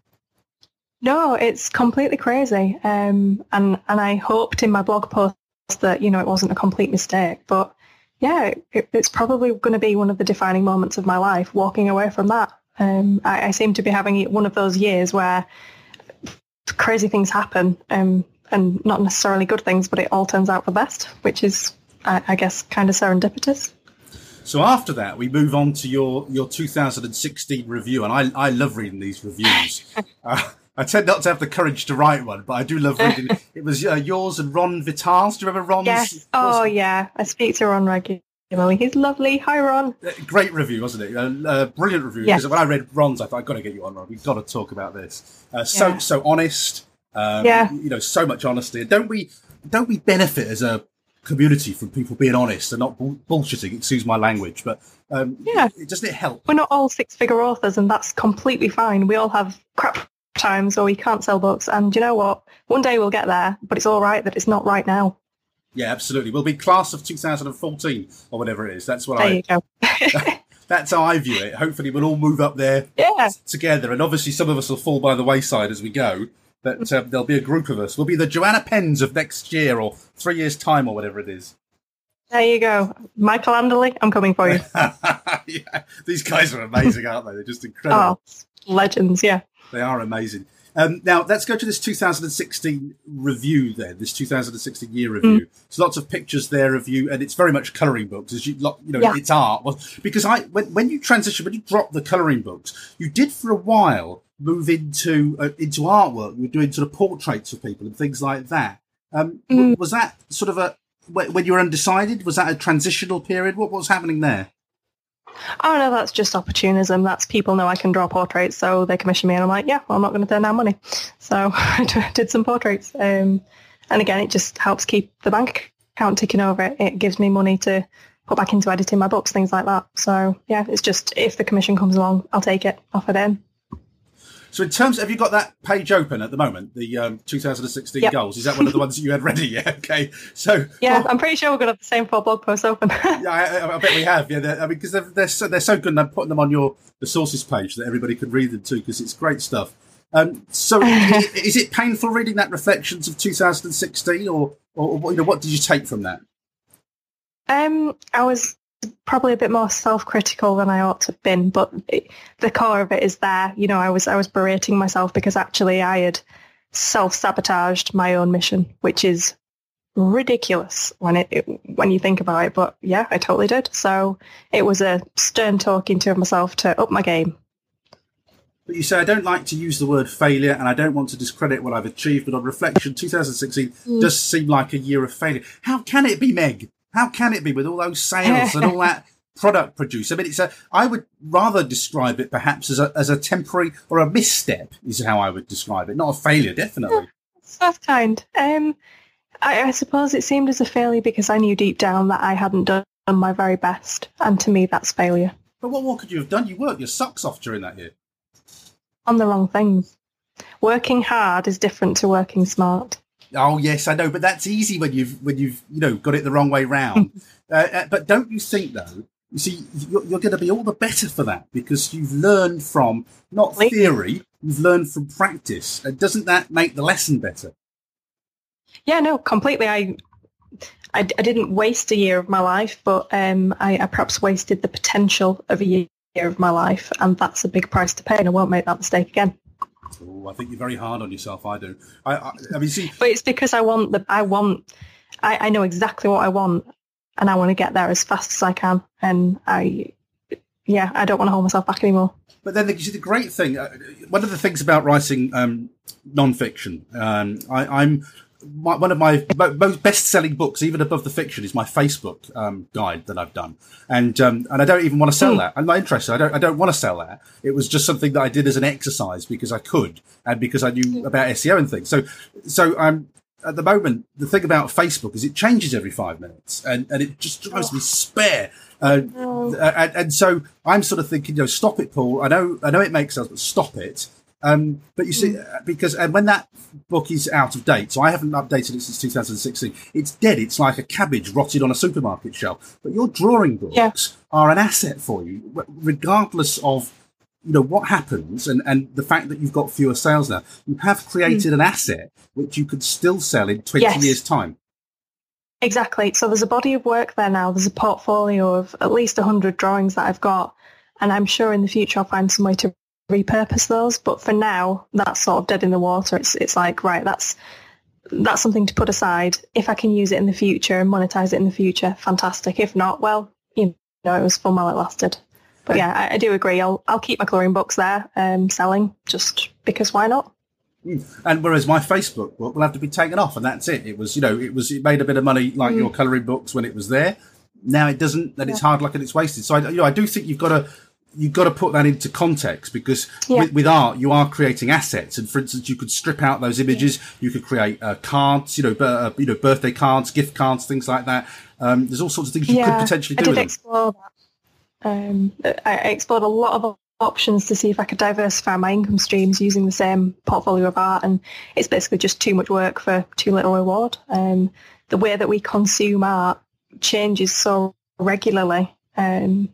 No, it's completely crazy, um, and and I hoped in my blog post that you know it wasn't a complete mistake, but yeah, it, it's probably going to be one of the defining moments of my life, walking away from that. Um, I, I, seem to be having one of those years where crazy things happen, um, and not necessarily good things, but it all turns out for the best, which is, I, I guess, kind of serendipitous. So after that, we move on to your, your 2016 review, and I, I love reading these reviews. uh, I tend not to have the courage to write one, but I do love reading. it was uh, yours and Ron Vitale's. Do you remember Ron's? Yes. Oh, yeah. I speak to Ron regularly. He's lovely. Hi, Ron. Uh, great review, wasn't it? Uh, uh, brilliant review. Because when I read Ron's, I thought I've got to get you on, Ron. We've got to talk about this. Uh, so yeah. so honest. Um, yeah. You know, so much honesty. Don't we? Don't we benefit as a community from people being honest and not bull- bullshitting? Excuse my language, but um, yeah, it, doesn't it help? We're not all six-figure authors, and that's completely fine. We all have crap times, or we can't sell books. And you know what? One day we'll get there, but it's all right that it's not right now. Yeah, absolutely. We'll be class of 2014 or whatever it is. That's what there I. that's how I view it. Hopefully, we'll all move up there yeah. together, and obviously, some of us will fall by the wayside as we go. But uh, there'll be a group of us. We'll be the Joanna Penns of next year or three years' time or whatever it is. There you go, Michael Anderle. I'm coming for you. yeah, these guys are amazing, aren't they? They're just incredible. Oh, legends, yeah. They are amazing. Um, now let's go to this 2016 review. Then this 2016 year review. Mm. There's lots of pictures there of you, and it's very much colouring books. As you, you know, yeah. it's art. Well, because I when, when you transition, when you drop the colouring books, you did for a while move into uh, into artwork. You were doing sort of portraits of people and things like that. Um, mm. Was that sort of a when you were undecided? Was that a transitional period? What, what was happening there? Oh no, that's just opportunism. That's people know I can draw portraits, so they commission me, and I'm like, yeah, well, I'm not going to turn down money. So I did some portraits, um, and again, it just helps keep the bank account ticking over. It, gives me money to put back into editing my books, things like that. So yeah, it's just if the commission comes along, I'll take it, offer in. So, in terms, have you got that page open at the moment? The um, 2016 yep. goals. Is that one of the ones that you had ready? Yeah. Okay. So. Yeah, well, I'm pretty sure we're going to have the same four blog posts open. yeah, I, I, bet we have. Yeah, I mean, because they're they're so, they're so good, and I'm putting them on your the sources page that everybody can read them too, because it's great stuff. Um, so, is it painful reading that reflections of 2016, or, or you know, what did you take from that? Um, I was probably a bit more self-critical than I ought to have been, but it, the core of it is there. You know, I was I was berating myself because actually I had self-sabotaged my own mission, which is ridiculous when it, it, when you think about it. But yeah, I totally did. So it was a stern talking to myself to up my game. But you say I don't like to use the word failure, and I don't want to discredit what I've achieved. But on reflection, 2016 mm. does seem like a year of failure. How can it be, Meg? How can it be with all those sales and all that product produced? I mean, it's a. I would rather describe it perhaps as a as a temporary or a misstep is how I would describe it, not a failure, definitely. That's kind. Um, I, I suppose it seemed as a failure because I knew deep down that I hadn't done my very best, and to me, that's failure. But what more could you have done? You worked your socks off during that year. On the wrong things. Working hard is different to working smart. Oh yes, I know, but that's easy when you've when you've you know got it the wrong way round. uh, uh, but don't you think though? You see, you're, you're, going to be all the better for that because you've learned from not theory, you've learned from practice. And doesn't that make the lesson better? Yeah, no, completely. I I, I didn't waste a year of my life, but um, I, I, perhaps wasted the potential of a year of my life, and that's a big price to pay, and I won't make that mistake again. Oh, I think you're very hard on yourself. I do. I, I, I mean, see, but it's because I want the. I want. I, I know exactly what I want, and I want to get there as fast as I can, and I. Yeah, I don't want to hold myself back anymore. But then the, the great thing, uh, one of the things about writing um, non-fiction, um, I, am my, one of my most best-selling books, even above the fiction, is my Facebook um, guide that I've done, and um, and I don't even want to sell mm. that. I'm not interested. I don't. I don't want to sell that. It was just something that I did as an exercise because I could and because I knew hmm. about SEO and things. So, so I'm at the moment, the thing about Facebook is it changes every five minutes, and and it just drives oh. me spare. Uh, oh. and, and, so I'm sort of thinking, you know, stop it, Paul. I know, I know it makes us stop it. Um, but you see, mm. because and when that book is out of date, so I haven't updated it since 2016. It's dead. It's like a cabbage rotted on a supermarket shelf. But your drawing books yeah. are an asset for you, regardless of you know what happens and and the fact that you've got fewer sales now. You have created mm. an asset which you could still sell in 20 yes. years' time. Exactly. So there's a body of work there now. There's a portfolio of at least 100 drawings that I've got. And I'm sure in the future I'll find some way to repurpose those. But for now, that's sort of dead in the water. It's it's like right, that's that's something to put aside. If I can use it in the future and monetize it in the future, fantastic. If not, well, you know, it was fun while it lasted. But yeah, I, I do agree. I'll I'll keep my colouring books there, um, selling just because why not? Hmm. And whereas my Facebook book will have to be taken off, and that's it. It was, you know, it was it made a bit of money like mm. your colouring books when it was there. Now it doesn't. Then yeah. it's hard luck and it's wasted. So I, you know, I do think you've got to you've got to put that into context because yeah. with, with, art you are creating assets. And for instance you could strip out those images you could create uh, cards you know uh, you know birthday cards gift cards things like that. Um, there's all sorts of things you yeah, could potentially do I did explore that. Um, I explored a lot of options to see if I could diversify my income streams using the same portfolio of art. And it's basically just too much work for too little reward. Um, the way that we consume art changes so regularly. Um,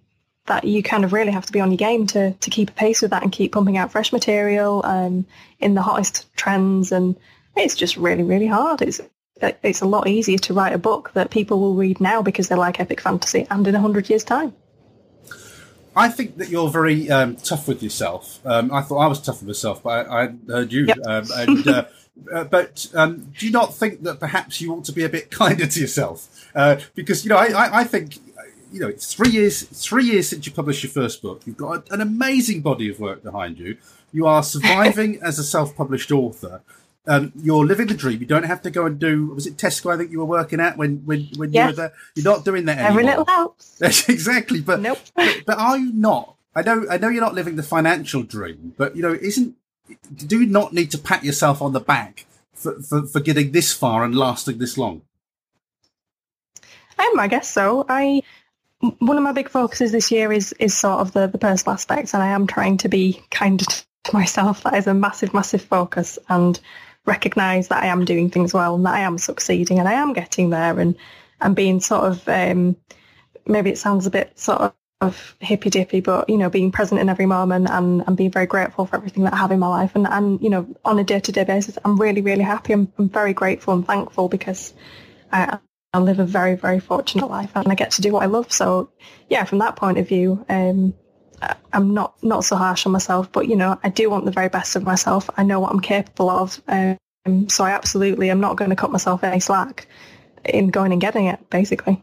that you kind of really have to be on your game to, to keep a pace with that and keep pumping out fresh material um, in the hottest trends. And it's just really, really hard. It's it's a lot easier to write a book that people will read now because they like epic fantasy and in a hundred years' time. I think that you're very um, tough with yourself. Um, I thought I was tough with myself, but I, I heard you. Yep. Um, and, uh, uh, but um, do you not think that perhaps you ought to be a bit kinder to yourself? Uh, because you know, I, I, I think you know, it's three years, three years since you published your first book. You've got an amazing body of work behind you. You are surviving as a self-published author. Um, you're living the dream. You don't have to go and do. Was it Tesco? I think you were working at when when when you were there. You're not doing that anymore. Every little helps. exactly. But nope. but, but are you not? I know I know you're not living the financial dream, but you know, isn't do you not need to pat yourself on the back for, for, for getting this far and lasting this long? Um, I guess so. I one of my big focuses this year is is sort of the, the personal aspects and I am trying to be kind to myself. That is a massive, massive focus and recognise that I am doing things well and that I am succeeding and I am getting there and and being sort of um, maybe it sounds a bit sort of, hippy dippy, but you know, being present in every moment and, and being very grateful for everything that I have in my life and, and you know, on a day to day basis, I'm really, really happy. I'm, I'm very grateful and thankful because I, I live a very, very fortunate life and I get to do what I love. So yeah, from that point of view, um, I'm not, not so harsh on myself, but you know, I do want the very best of myself. I know what I'm capable of. Um, so I absolutely am not going to cut myself any slack in going and getting it, basically.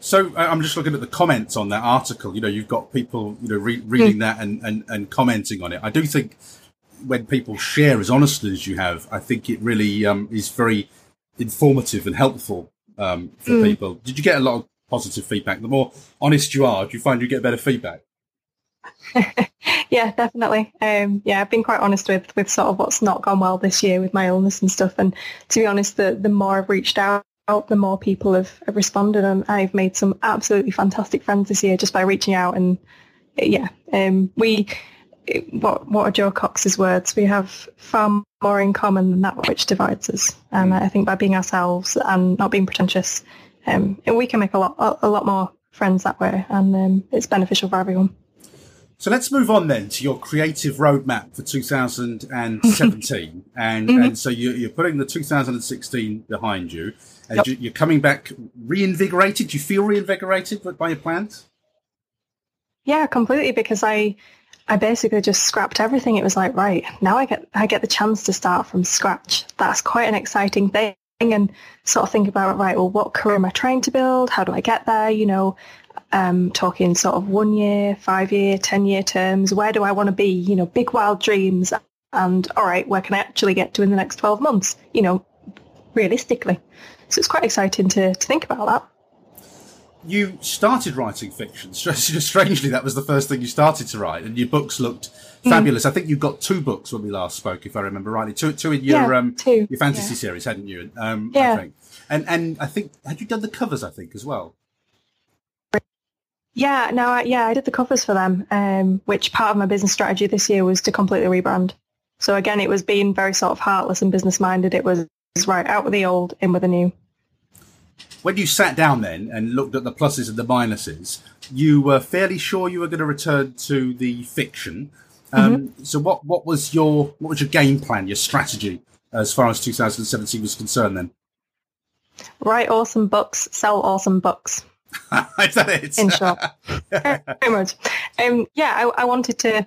So I'm just looking at the comments on that article. You know, you've got people, you know, re- reading mm. that and, and, and commenting on it. I do think when people share as honestly as you have, I think it really um, is very informative and helpful um, for mm. people. Did you get a lot of positive feedback? The more honest you are, do you find you get better feedback? yeah, definitely. Um, yeah, I've been quite honest with with sort of what's not gone well this year with my illness and stuff. And to be honest, the the more I've reached out, the more people have, have responded, and I've made some absolutely fantastic friends this year just by reaching out. And yeah, um, we it, what what are Jo Cox's words? We have far more in common than that which divides us. And I think by being ourselves and not being pretentious, um, we can make a lot a, a lot more friends that way, and um, it's beneficial for everyone. So let's move on then to your creative roadmap for 2017, and mm-hmm. and so you're, putting the 2016 behind you, and yep. you're coming back reinvigorated. Do you feel reinvigorated by your plans? Yeah, completely. Because I I basically just scrapped everything. It was like, right now I get I get the chance to start from scratch. That's quite an exciting thing, and sort of think about right. Well, what career am I trying to build? How do I get there? You know, um, talking sort of one year, five year, ten year terms. Where do I want to be? You know, big wild dreams. And all right, where can I actually get to in the next twelve months? You know, realistically. So it's quite exciting to to think about that you started writing fiction. Strangely, that was the first thing you started to write, and your books looked mm. fabulous. Mm. I think you got two books when we last spoke, if I remember rightly. Two, two in your yeah, um, two. your fantasy yeah. series, hadn't you? Um, yeah. I think. And and I think had you done the covers? I think as well. Yeah, no, I, yeah, I did the covers for them. Um, which part of my business strategy this year was to completely rebrand. So again, it was being very sort of heartless and business minded. It was right out with the old, in with the new when you sat down then and looked at the pluses and the minuses, you were fairly sure you were going to return to the fiction. Um, mm-hmm. So, what what was your what was your game plan, your strategy as far as 2017 was concerned? Then, write awesome books, sell awesome books. Is that it? In short, very much. Um, yeah, I, I, wanted to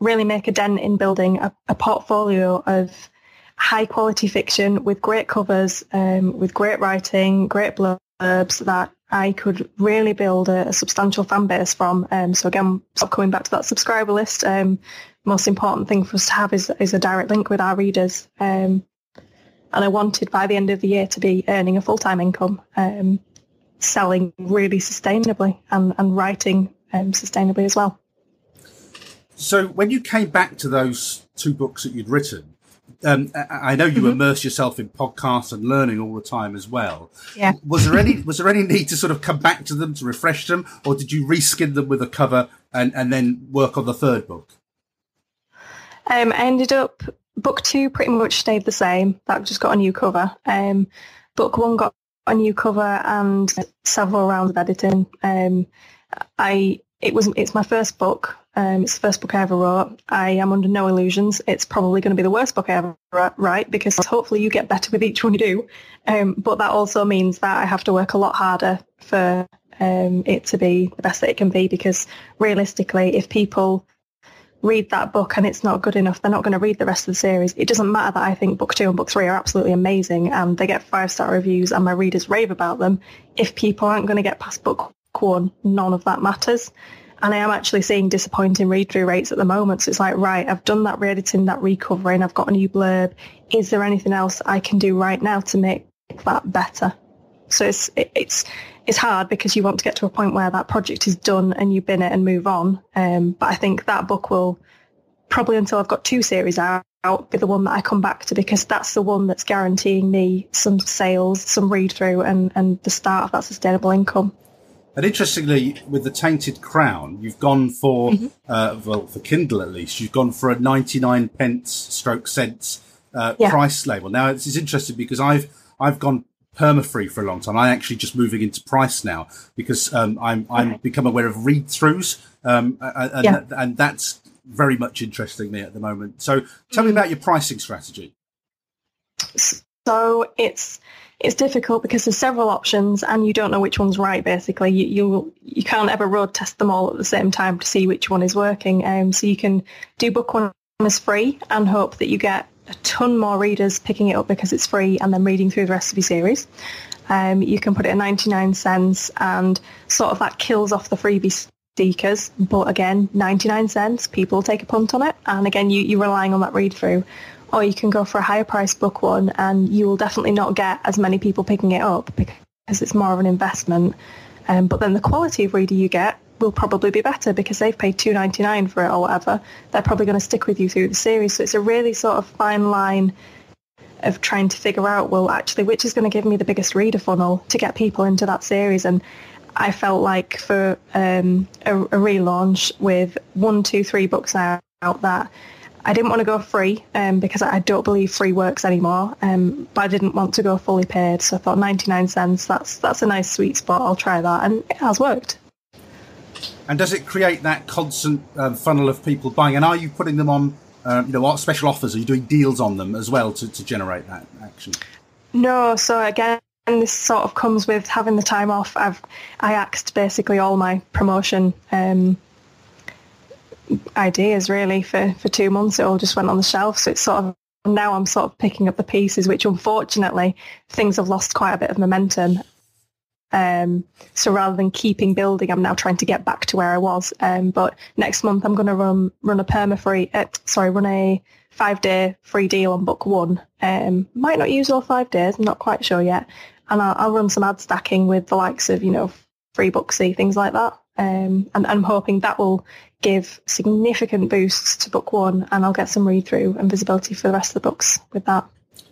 really make a dent in building a, a portfolio of high quality fiction with great covers, um, with great writing, great blurbs that I could really build a, a substantial fan base from. Um, so again, sort of coming back to that subscriber list, um, most important thing for us to have is, is a direct link with our readers. Um, and I wanted by the end of the year to be earning a full-time income, um, selling really sustainably and, and writing um, sustainably as well. So when you came back to those two books that you'd written, um, I know you mm-hmm. immerse yourself in podcasts and learning all the time as well. Yeah. Was there any was there any need to sort of come back to them to refresh them, or did you reskin them with a cover and, and then work on the third book? Um, I ended up book two pretty much stayed the same. That just got a new cover. Um, book one got a new cover and several rounds of editing. Um, I it was it's my first book um, it's the first book I ever wrote. I am under no illusions. It's probably going to be the worst book I ever write because hopefully you get better with each one you do. Um, but that also means that I have to work a lot harder for um, it to be the best that it can be because realistically, if people read that book and it's not good enough, they're not going to read the rest of the series. It doesn't matter that I think book two and book three are absolutely amazing and they get five star reviews and my readers rave about them. If people aren't going to get past book one, none of that matters. And I am actually seeing disappointing read-through rates at the moment. So it's like, right, I've done that re-editing, that recovering, I've got a new blurb. Is there anything else I can do right now to make that better? So it's it's it's hard because you want to get to a point where that project is done and you bin it and move on. Um, but I think that book will probably until I've got two series out, be the one that I come back to because that's the one that's guaranteeing me some sales, some read through and, and the start of that sustainable income. And interestingly, with the Tainted Crown, you've gone for, mm-hmm. uh, well, for Kindle at least, you've gone for a 99 pence stroke cents uh, yeah. price label. Now, this is interesting because I've, I've gone perma-free for a long time. I'm actually just moving into price now because um, I'm, I'm okay. become aware of read-throughs. Um, and, yeah. and that's very much interesting me at the moment. So tell me mm-hmm. about your pricing strategy. So it's it's difficult because there's several options and you don't know which one's right basically. You you, you can't ever road test them all at the same time to see which one is working. Um, so you can do book one as free and hope that you get a ton more readers picking it up because it's free and then reading through the rest of your series. Um, you can put it at 99 cents and sort of that kills off the freebie seekers. But again 99 cents people take a punt on it. And again you, you're relying on that read through or you can go for a higher price book one and you will definitely not get as many people picking it up because it's more of an investment. Um, but then the quality of reader you get will probably be better because they've paid two ninety nine for it or whatever. They're probably going to stick with you through the series. So it's a really sort of fine line of trying to figure out, well, actually, which is going to give me the biggest reader funnel to get people into that series. And I felt like for um, a, a relaunch with one, two, three books out that I didn't want to go free um, because I don't believe free works anymore. Um, but I didn't want to go fully paid, so I thought 99 cents. That's that's a nice sweet spot. I'll try that, and it has worked. And does it create that constant um, funnel of people buying? And are you putting them on, um, you know, what special offers? Are you doing deals on them as well to, to generate that action? No. So again, this sort of comes with having the time off. I've I axed basically all my promotion um, ideas really for, for two months. It all just went on the shelf. So it's sort of now I'm sort of picking up the pieces, which unfortunately things have lost quite a bit of momentum. Um, so rather than keeping building, I'm now trying to get back to where I was. Um, but next month I'm going to run run a perma free, uh, sorry, run a five day free deal on book one. Um, might not use all five days, I'm not quite sure yet. And I'll, I'll run some ad stacking with the likes of you know Freebooksy things like that. Um, and I'm hoping that will give significant boosts to book one and I'll get some read through and visibility for the rest of the books with that.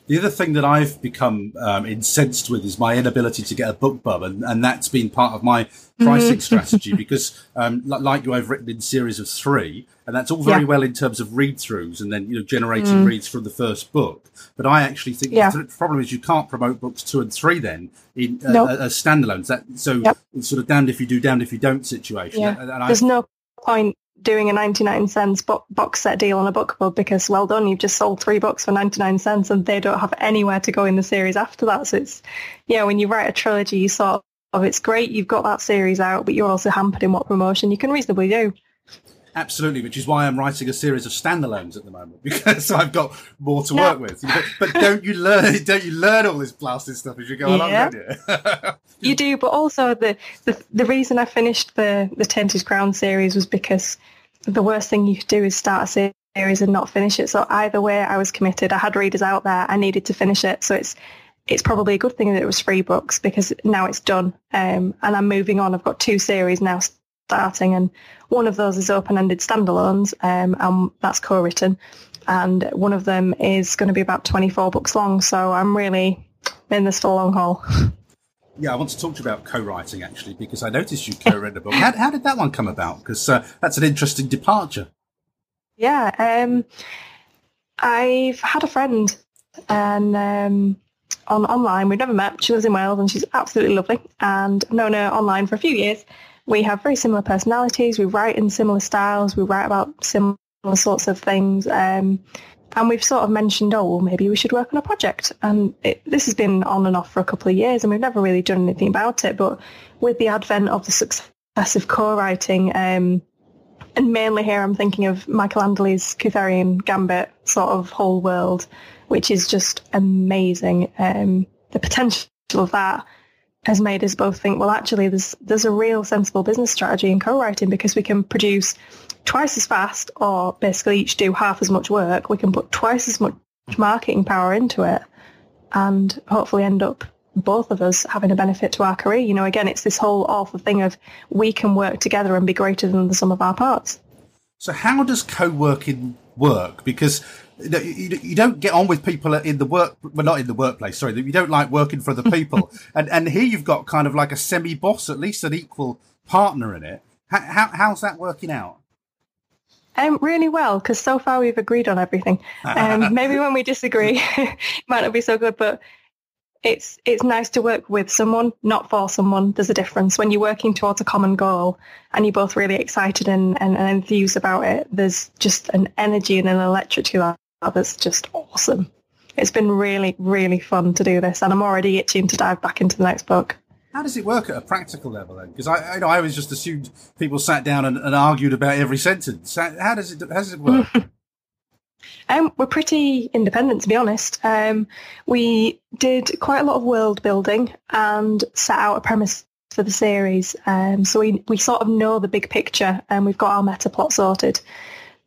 The other thing that I've become um, incensed with is my inability to get a BookBub, and, and that's been part of my pricing mm-hmm. strategy because, um, like you, I've written in series of three, and that's all very yeah. well in terms of read throughs and then you know generating mm. reads from the first book. But I actually think yeah. the problem is you can't promote books two and three then in uh, nope. as standalones. That so yep. it's sort of damned if you do, damned if you don't situation. Yeah. And, and There's I, no point doing a 99 cents bo- box set deal on a BookBub because well done you've just sold three books for 99 cents and they don't have anywhere to go in the series after that. So it's yeah when you write a trilogy you sort of it's great you've got that series out but you're also hampered in what promotion you can reasonably do Absolutely, which is why I'm writing a series of standalones at the moment because I've got more to work with. But, but, don't you learn? Don't you learn all this blasted stuff as you go along? Yeah. You? you do, but also the, the the reason I finished the the Tainted Crown series was because the worst thing you could do is start a series and not finish it. So either way, I was committed. I had readers out there. I needed to finish it. So it's it's probably a good thing that it was free books because now it's done um, and I'm moving on. I've got two series now starting, and one of those is open-ended standalones, um, and that's co-written, and one of them is going to be about 24 books long. So I'm really in this for the long haul. Yeah, I want to talk to you about co-writing actually, because I noticed you co-wrote a book. How, how, did that one come about? Because uh, that's an interesting departure. Yeah, um, I've had a friend, and um, on online we've never met. She lives in Wales, and she's absolutely lovely. And known her online for a few years we have very similar personalities. We write in similar styles. We write about similar sorts of things. Um, and we've sort of mentioned, oh, well, maybe we should work on a project. And it, this has been on and off for a couple of years, and we've never really done anything about it. But with the advent of the success of co-writing, um, and mainly here I'm thinking of Michael Anderle's Kurtherian Gambit sort of whole world, which is just amazing. Um, the potential of that has made us both think, well, actually, there's there's a real sensible business strategy in co-writing because we can produce twice as fast, or basically each do half as much work. We can put twice as much marketing power into it, and hopefully end up both of us having a benefit to our career. You know, again, it's this whole awful thing of we can work together and be greater than the sum of our parts. So, how does co-working work? Because you, you, don't get on with people in the work, well, not in the workplace, sorry, you don't like working for the people. and, and here you've got kind of like a semi boss, at least an equal partner in it. How, how how's that working out? Um, really well, because so far we've agreed on everything. Um, maybe when we disagree, it might not be so good, but it's it's nice to work with someone, not for someone. There's a difference when you're working towards a common goal and you're both really excited and, and, and enthused about it. There's just an energy and an electricity that that's just awesome. It's been really, really fun to do this, and I'm already itching to dive back into the next book. How does it work at a practical level then? Because I, I, I always just assumed people sat down and, and argued about every sentence. How does it? How does it work? Um, we're pretty independent, to be honest. Um, we did quite a lot of world building and set out a premise for the series. Um, so we, we sort of know the big picture and we've got our meta plot sorted.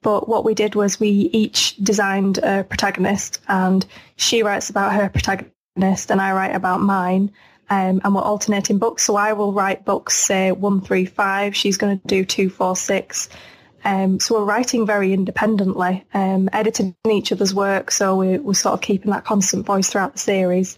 But what we did was we each designed a protagonist and she writes about her protagonist and I write about mine. Um, and we're alternating books. So I will write books, say, one, three, five. She's going to do two, four, six. Um, so we're writing very independently, um, editing each other's work. So we're, we're sort of keeping that constant voice throughout the series.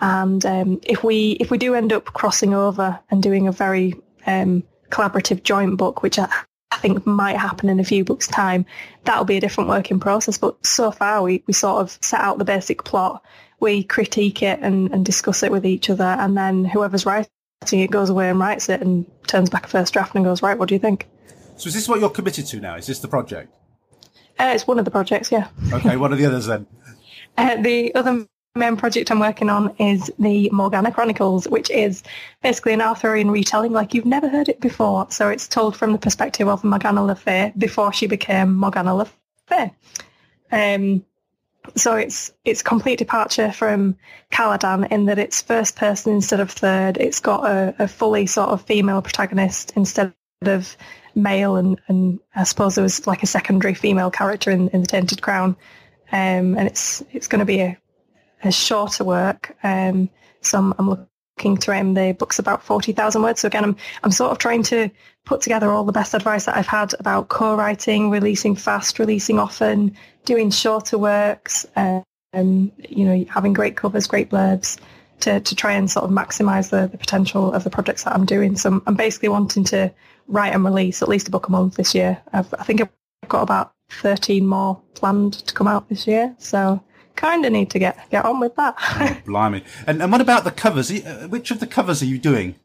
And um, if we if we do end up crossing over and doing a very um, collaborative joint book, which I think might happen in a few books' time, that'll be a different working process. But so far, we, we sort of set out the basic plot, we critique it and, and discuss it with each other, and then whoever's writing it goes away and writes it and turns back a first draft and goes, right, what do you think? So is this what you're committed to now? Is this the project? Uh, it's one of the projects, yeah. Okay, what are the others then? Uh, the other main project I'm working on is the Morgana Chronicles, which is basically an Arthurian retelling like you've never heard it before. So it's told from the perspective of Morgana Le Fay before she became Morgana Le Fay. Um, so it's it's complete departure from Caladan in that it's first person instead of third. It's got a, a fully sort of female protagonist instead of male, and, and I suppose there was like a secondary female character in, in the Tainted Crown. Um, and it's it's going to be a, a shorter work. Um, so I'm, looking to aim the book's about 40,000 words. So again, I'm, I'm sort of trying to put together all the best advice that I've had about co-writing, releasing fast, releasing often, doing shorter works, um, you know, having great covers, great blurbs to, to try and sort of maximize the, the potential of the projects that I'm doing. So I'm, I'm basically wanting to write and release at least a book a month this year. I've, I think I've got about 13 more planned to come out this year. So kind of need to get get on with that. oh, blimey! And and what about the covers? Uh, which of the covers are you doing?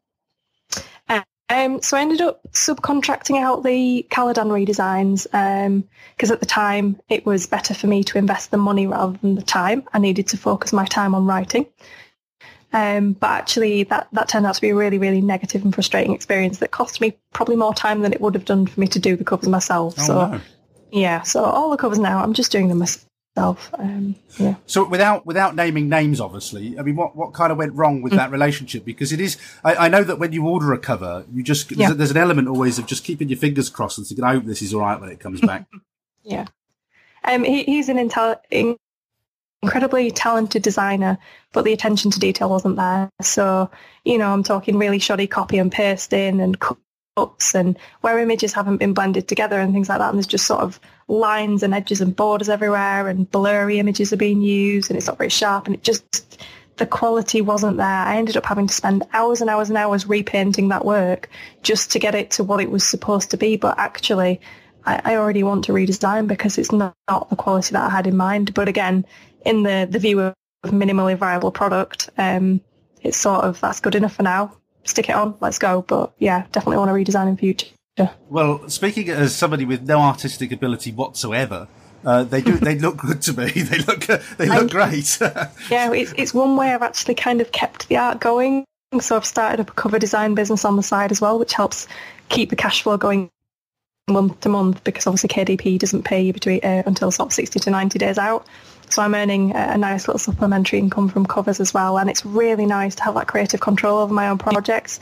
Um, so I ended up subcontracting out the Caladan redesigns because um, at the time it was better for me to invest the money rather than the time. I needed to focus my time on writing. Um, but actually that, that turned out to be a really, really negative and frustrating experience that cost me probably more time than it would have done for me to do the covers myself. Oh, so no. yeah, so all the covers now, I'm just doing them myself. Um, yeah. So without without naming names, obviously, I mean, what, what kind of went wrong with mm. that relationship? Because it is, I, I, know that when you order a cover, you just yeah. there's, there's, an element always of just keeping your fingers crossed and thinking, I hope this is all right when it comes back. yeah, um, he, he's an intel- incredibly talented designer, but the attention to detail wasn't there. So you know, I'm talking really shoddy copy and pasting and ups and where images haven't been blended together and things like that. And there's just sort of lines and edges and borders everywhere and blurry images are being used and it's not very sharp and it just, the quality wasn't there. I ended up having to spend hours and hours and hours repainting that work just to get it to what it was supposed to be. But actually, I, I already want to redesign because it's not, not, the quality that I had in mind. But again, in the, the view of minimally viable product, um, it's sort of, that's good enough for now stick it on, let's go. But yeah, definitely want to redesign in future. Well, speaking as somebody with no artistic ability whatsoever, uh, they do. They look good to me. They look. They look great. yeah, it's, it's one way I've actually kind of kept the art going. So I've started up a cover design business on the side as well, which helps keep the cash flow going month to month because obviously KDP doesn't pay you between uh, until sort of 60 to 90 days out. So I'm earning a nice little supplementary income from covers as well. And it's really nice to have that creative control over my own projects.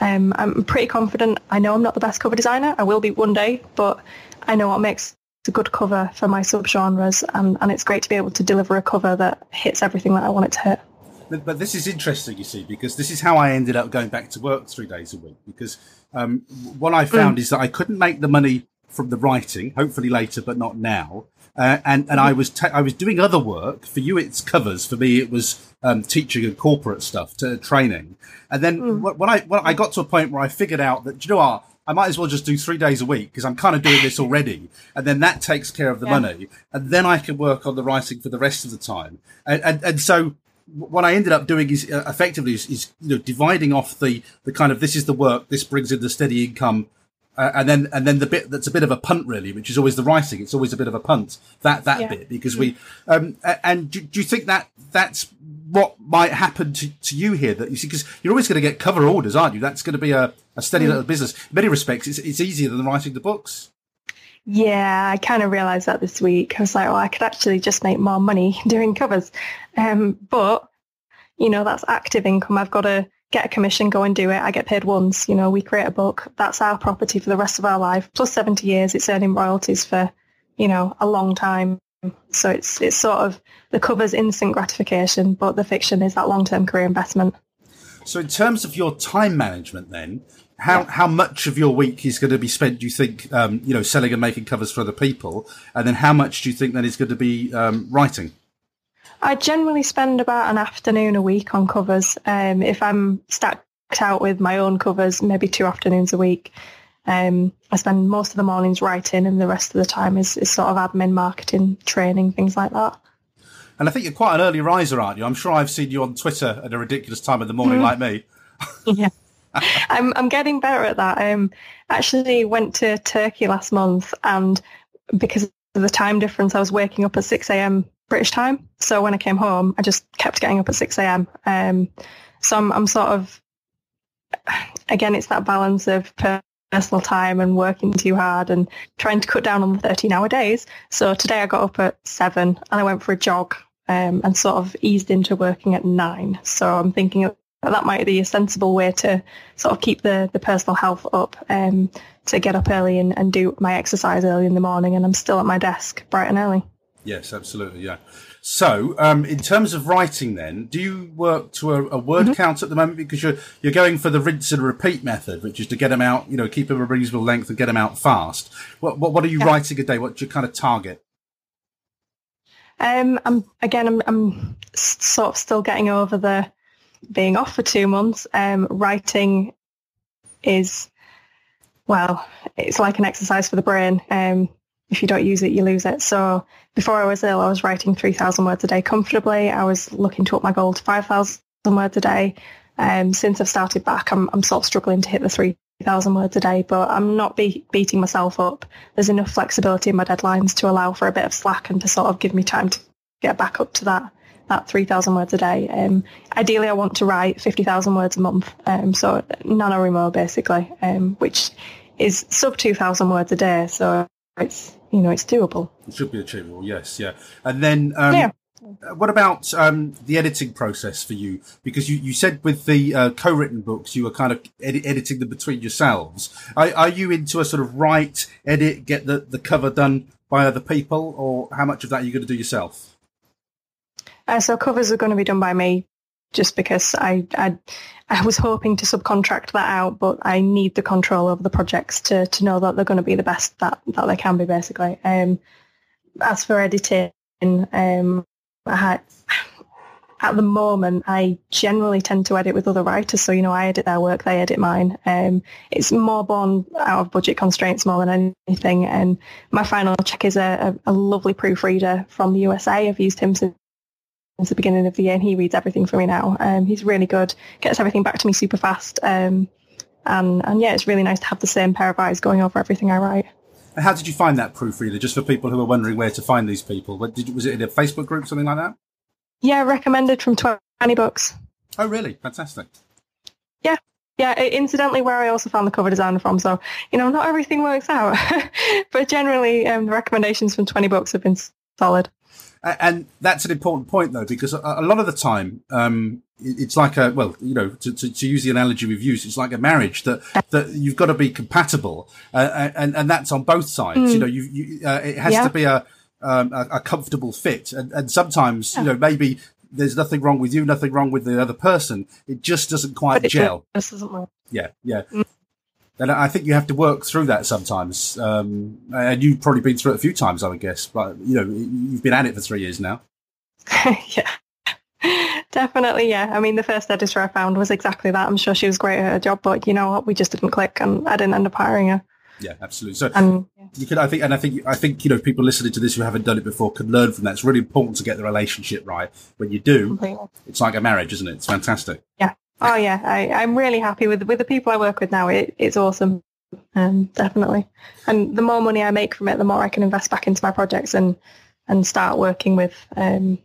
Um, I'm pretty confident. I know I'm not the best cover designer. I will be one day, but I know what makes a good cover for my subgenres. And, and it's great to be able to deliver a cover that hits everything that I want it to hit. But, but this is interesting, you see, because this is how I ended up going back to work three days a week. Because um, what I found mm. is that I couldn't make the money from the writing, hopefully later, but not now. Uh, and and I was ta- I was doing other work for you. It's covers for me. It was um, teaching and corporate stuff to training. And then mm. when I when I got to a point where I figured out that you know what I might as well just do three days a week because I'm kind of doing this already, and then that takes care of the yeah. money, and then I can work on the writing for the rest of the time. And and, and so what I ended up doing is uh, effectively is, is, you know dividing off the the kind of this is the work, this brings in the steady income, uh, and then and then the bit that's a bit of a punt really, which is always the writing. It's always a bit of a punt that that yeah. bit because we um and do, do, you think that that's what might happen to, to you here that you see because you're always going to get cover orders, aren't you? That's going to be a, a steady mm. little business. In many respects, it's it's easier than writing the books. Yeah, I kind of realised that this week. I was like, well, I could actually just make more money doing covers, um, but you know that's active income. I've got to get a commission, go and do it. I get paid once. You know, we create a book. That's our property for the rest of our life. Plus 70 years, it's earning royalties for, you know, a long time. So it's it's sort of the cover's instant gratification, but the fiction is that long-term career investment. So in terms of your time management, then how yeah. how much of your week is going to be spent? Do you think um, you know selling and making covers for other people, and then how much do you think then is going to be um, writing? I generally spend about an afternoon a week on covers. Um, if I'm stacked out with my own covers, maybe two afternoons a week. Um, I spend most of the mornings writing and the rest of the time is, is sort of admin, marketing, training, things like that. And I think you're quite an early riser, aren't you? I'm sure I've seen you on Twitter at a ridiculous time of the morning, mm. like me. yeah. I'm I'm getting better at that. I um, actually went to Turkey last month, and because of the time difference, I was waking up at six a.m. British time. So when I came home, I just kept getting up at six a.m. Um, so I'm I'm sort of again, it's that balance of personal time and working too hard and trying to cut down on the 13 hour days. So today I got up at seven and I went for a jog um, and sort of eased into working at nine. So I'm thinking that might be a sensible way to sort of keep the, the personal health up, um, to get up early and, and do my exercise early in the morning and I'm still at my desk bright and early. Yes, absolutely. Yeah. So, um, in terms of writing, then, do you work to a, a word mm-hmm. count at the moment because you're you're going for the rinse and repeat method, which is to get them out, you know, keep them a reasonable length and get them out fast. What what, what are you yeah. writing a day? What's your kind of target? Um, I'm again, I'm, I'm sort of still getting over the being off for two months. Um, writing is well, it's like an exercise for the brain. Um, if you don't use it, you lose it. So before I was ill, I was writing 3,000 words a day comfortably. I was looking to up my goal to 5,000 words a day. Um, since I've started back, I'm, I'm sort of struggling to hit the 3,000 words a day, but I'm not be- beating myself up. There's enough flexibility in my deadlines to allow for a bit of slack and to sort of give me time to get back up to that that 3,000 words a day. Um, ideally, I want to write 50,000 words a month, um, so NaNoWriMo basically, um, which is sub 2,000 words a day. So it's you know it's doable. It should be achievable. Yes, yeah. And then um, yeah. What about um, the editing process for you? Because you, you said with the uh, co-written books, you were kind of edi- editing them between yourselves. Are, are, you into a sort of write, edit, get the, the cover done by other people, or how much of that are you going to do yourself? Uh, so covers are going to be done by me, just because I, I I was hoping to subcontract that out, but I need the control over the projects to, to know that they're going to be the best that, that they can be, basically. Um, as for editing, um, had, at the moment, I generally tend to edit with other writers. So, you know, I edit their work, they edit mine. Um, it's more born out of budget constraints more than anything. And my final check is a, a, a lovely proofreader from the USA. I've used him since since the beginning of the year, and he reads everything for me now. Um, he's really good, gets everything back to me super fast, um, and and yeah, it's really nice to have the same pair of eyes going over everything I write. how did you find that proofreader? Just for people who are wondering where to find these people, what, did, was it in a Facebook group, something like that? Yeah, recommended from Twenty Books. Oh, really? Fantastic. Yeah, yeah, incidentally, where I also found the cover designer from. So, you know, not everything works out, but generally, um, the recommendations from 20 books have been solid and that's an important point though because a, lot of the time um, it's like a well you know to, to, to, use the analogy we've used it's like a marriage that that you've got to be compatible uh, and and that's on both sides mm. you know you, you uh, it has yeah. to be a, um, a, a comfortable fit and, and sometimes yeah. you know maybe there's nothing wrong with you nothing wrong with the other person it just doesn't quite gel doesn't yeah yeah mm. And I think you have to work through that sometimes. Um, and you've probably been through it a few times, I would guess. But, you know, you've been at it for three years now. yeah. Definitely, yeah. I mean, the first editor I found was exactly that. I'm sure she was great at her job, but you know what? We just didn't click, and I didn't end up hiring her. Yeah, absolutely. So um, yeah. you could, I think, and I think, I think, you know, people listening to this who haven't done it before could learn from that. It's really important to get the relationship right. When you do, Completely. it's like a marriage, isn't it? It's fantastic. Yeah, Oh yeah, I, I'm really happy with with the people I work with now. It, it's awesome, um, definitely. And the more money I make from it, the more I can invest back into my projects and and start working with, um,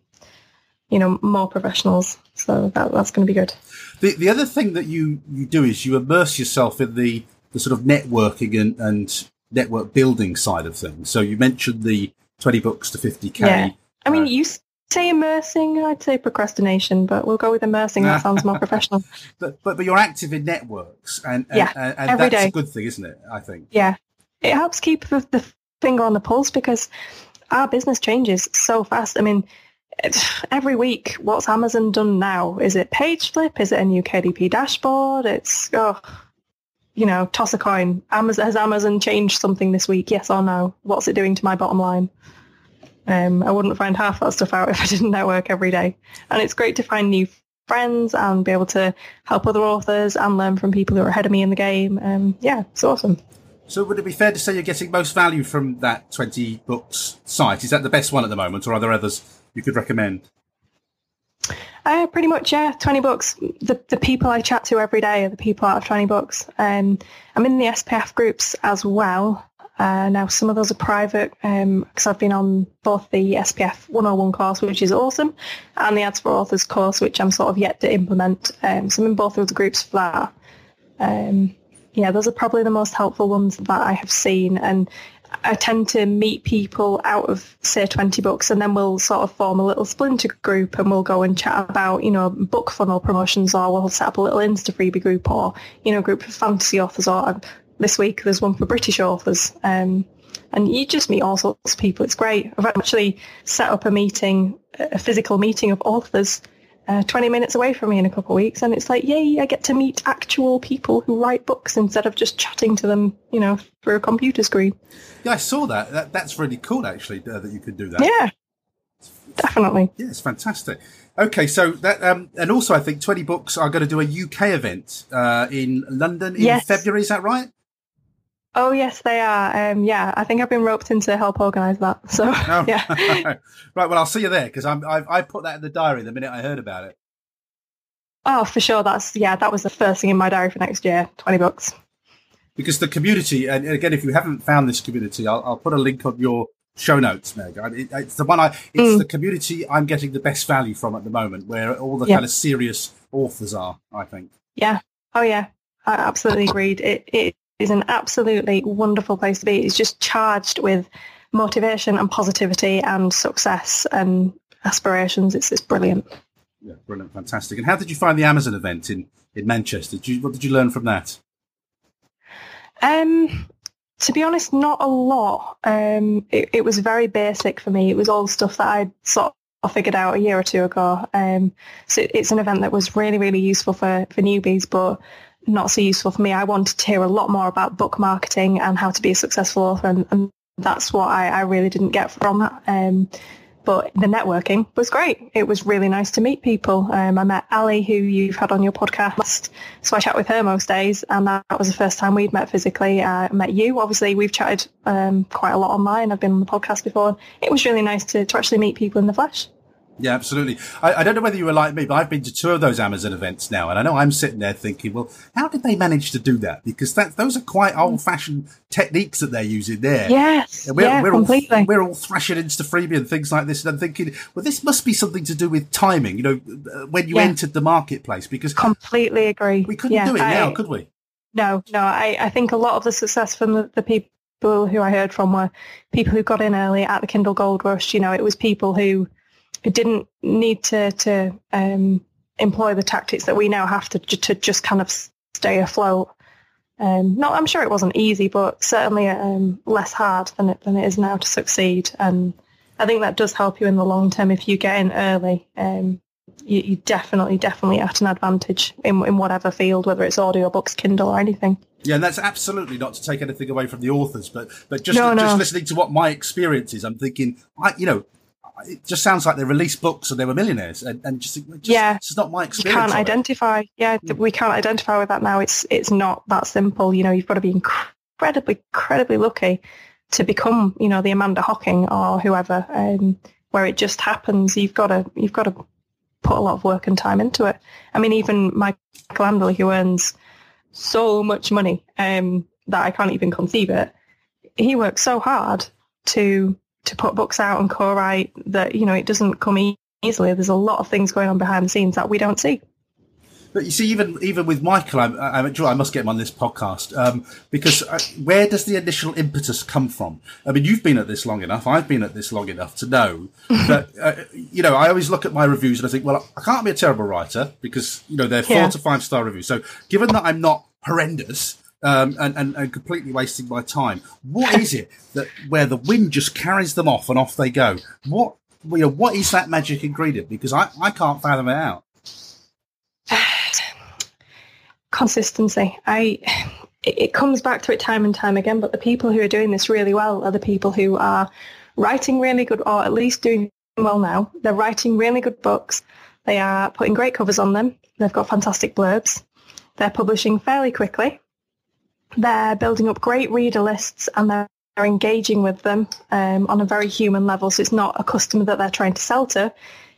you know, more professionals. So that, that's going to be good. The the other thing that you you do is you immerse yourself in the the sort of networking and, and network building side of things. So you mentioned the twenty books to fifty k. Yeah. I mean, uh, you say immersing. I'd say procrastination, but we'll go with immersing. That sounds more professional. but, but but you're active in networks, and, and yeah, and, and every that's day. a good thing, isn't it? I think. Yeah, it helps keep the, the finger on the pulse because our business changes so fast. I mean, every week, what's Amazon done now? Is it page flip? Is it a new KDP dashboard? It's oh, you know, toss a coin. Amazon has Amazon changed something this week? Yes or no? What's it doing to my bottom line? Um, I wouldn't find half that stuff out if I didn't network every day. And it's great to find new friends and be able to help other authors and learn from people who are ahead of me in the game. Um, yeah, it's awesome. So would it be fair to say you're getting most value from that 20 books site? Is that the best one at the moment, or are there others you could recommend? Uh, pretty much, yeah. 20 books. The, the people I chat to every day are the people out of 20 books. Um, I'm in the SPF groups as well. Uh, now, some of those are private because um, I've been on both the SPF 101 course, which is awesome, and the Ads for Authors course, which I'm sort of yet to implement. Um, so I'm in both of the groups for that. Um, yeah, those are probably the most helpful ones that I have seen. And I tend to meet people out of, say, 20 books, and then we'll sort of form a little splinter group and we'll go and chat about, you know, BookFunnel promotions, or we'll set up a little Instafreebie group, or, you know, a group of fantasy authors, or this week there's one for British authors. Um, and you just meet all sorts of people. It's great. I've actually set up a meeting, a physical meeting of authors uh, 20 minutes away from me in a couple of weeks. And it's like, yay, I get to meet actual people who write books instead of just chatting to them, you know, through a computer screen. Yeah, I saw that. that that's really cool, actually, uh, that you could do that. Yeah, definitely. Yeah, it's fantastic. Okay, so that, um, and also I think 20 Books are going to do a UK event uh, in London in yes. February. Is that right? Oh yes, they are. Um, yeah, I think I've been roped in to help organise that. So oh. yeah. right. Well, I'll see you there because I'm I've, I put that in the diary the minute I heard about it. Oh, for sure. That's yeah. That was the first thing in my diary for next year. Twenty Books. Because the community, and again, if you haven't found this community, I'll, I'll put a link on your show notes, Meg. It, it's the one I. It's mm. the community I'm getting the best value from at the moment, where all the kind of serious authors are. I think. Yeah. Oh yeah. I absolutely agreed. It it is an absolutely wonderful place to be. It's just charged with motivation and positivity and success and aspirations. It's, it's brilliant. Yeah, brilliant, fantastic. And how did you find the Amazon event in, in Manchester? Did you, what did you learn from that? Um, to be honest, not a lot. Um, it, it was very basic for me. It was all stuff that I'd sort of figured out a year or two ago. Um, so it's an event that was really, really useful for, for newbies, but not so useful for me. I wanted to hear a lot more about book marketing and how to be a successful author, and, and that's what I, I, really didn't get from that. Um, but the networking was great. It was really nice to meet people. Um, I met Ali, who you've had on your podcast, so I chat with her most days, and that was the first time we'd met physically. I met you. Obviously, we've chatted um, quite a lot online. I've been on the podcast before. It was really nice to, to actually meet people in the flesh. Yeah, absolutely. I, I, don't know whether you were like me, but I've been to two of those Amazon events now, and I know I'm sitting there thinking, well, how did they manage to do that? Because that those are quite hmm. old-fashioned techniques that they're using there. Yes, we're, yeah, we're completely. All, we're all thrashing Instafreebie and things like this, and I'm thinking, well, this must be something to do with timing. You know, uh, when you yeah. entered the marketplace, because completely agree. We couldn't yeah, do it I, now, could we? No, no. I, I think a lot of the success from the, the people who I heard from were people who got in early at the Kindle Gold Rush. You know, it was people who it didn't need to to um, employ the tactics that we now have to to just kind of stay afloat. Um, no, I'm sure it wasn't easy, but certainly um, less hard than it than it is now to succeed. And I think that does help you in the long term if you get in early. Um, you, you definitely, definitely at an advantage in in whatever field, whether it's audio books, Kindle, or anything. Yeah, and that's absolutely not to take anything away from the authors, but but just no, just no. listening to what my experience is, I'm thinking, I you know, it just sounds like they released books and they were millionaires, and, and just, just yeah, it's not my experience. You can't identify. It. Yeah, mm. we can't identify with that now. It's it's not that simple. You know, you've got to be incredibly, incredibly lucky to become, you know, the Amanda Hocking or whoever, um, where it just happens. You've got to you've got to put a lot of work and time into it. I mean, even Michael Anderle, who earns so much money um, that I can't even conceive it, he works so hard to to put books out and co-write that you know it doesn't come easily. There's a lot of things going on behind the scenes that we don't see. But you see, even even with Michael, I'm, I'm, I must get him on this podcast um, because uh, where does the initial impetus come from? I mean, you've been at this long enough. I've been at this long enough to know that uh, you know. I always look at my reviews and I think, well, I can't be a terrible writer because you know they're four yeah. to five star reviews. So, given that I'm not horrendous, um, and, and, and completely wasting my time. What is it that where the wind just carries them off and off they go? What you know, what is that magic ingredient? Because I, I can't fathom it out. Consistency. I it comes back to it time and time again, but the people who are doing this really well are the people who are writing really good, or at least doing well now. They're writing really good books. They are putting great covers on them. They've got fantastic blurbs. They're publishing fairly quickly they're building up great reader lists and they're engaging with them um, on a very human level. So it's not a customer that they're trying to sell to.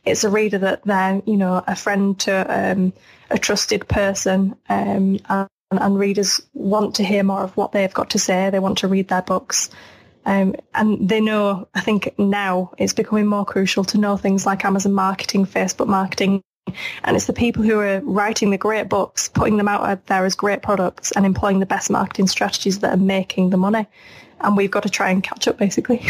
It's a reader that they're, you know, a friend to um, a trusted person. Um, and, and, readers want to hear more of what they've got to say. They want to read their books. Um, and they know, I think now it's becoming more crucial to know things like Amazon marketing, Facebook marketing, and it's the people who are writing the great books, putting them out there as great products and employing the best marketing strategies that are making the money. And we've got to try and catch up, basically.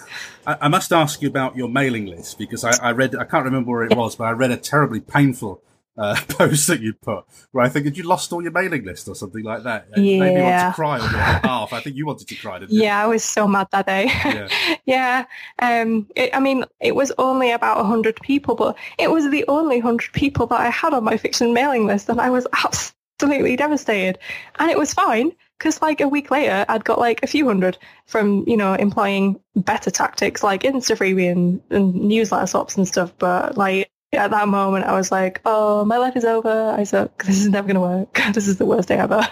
I, must ask you about your mailing list because I, I read, I can't remember where it was, but I read a terribly painful uh, post that you'd put where I think had you lost all your mailing list or something like that? It yeah. made me want to cry on your behalf. I think you wanted to cry, didn't you? Yeah, I was so mad that day. Yeah. yeah. Um, it, I mean, it was only about 100 people, but it was the only 100 people that I had on my fiction mailing list and I was absolutely devastated. And it was fine because like a week later I'd got like a few hundred from, you know, employing better tactics like Insta and, and newsletter swaps and stuff. But like at that moment, I was like, oh, my life is over. I suck. this is never going to work. this is the worst day ever.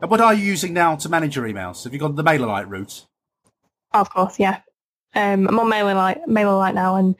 And what are you using now to manage your emails? Have you got the MailerLite route? Of course, yeah. Um, I'm on MailerLite, MailerLite now, and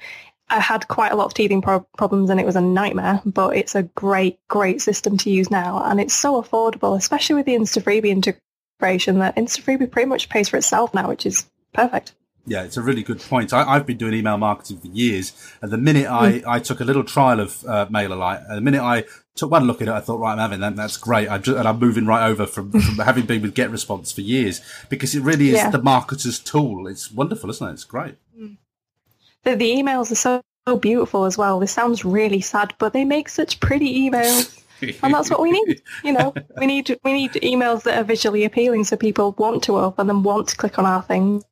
I had quite a lot of teething pro- problems, and it was a nightmare. But it's a great, great system to use now, and it's so affordable, especially with the InstaFreebie integration. That InstaFreebie pretty much pays for itself now, which is perfect. Yeah, it's a really good point. I, have been doing email marketing for years, and the minute I, mm. I took a little trial of uh, MailerLite, and the minute I took one look at it, I thought, right, I'm having that. That's great. I just, and I'm moving right over from, from having been with GetResponse for years because it really is yeah. the marketer's tool. It's wonderful, isn't it? It's great. Mm. The, the emails are so, so beautiful as well. This sounds really sad, but they make such pretty emails. and that's what we need. You know, we need we need emails that are visually appealing, so people want to open them, want to click on our things.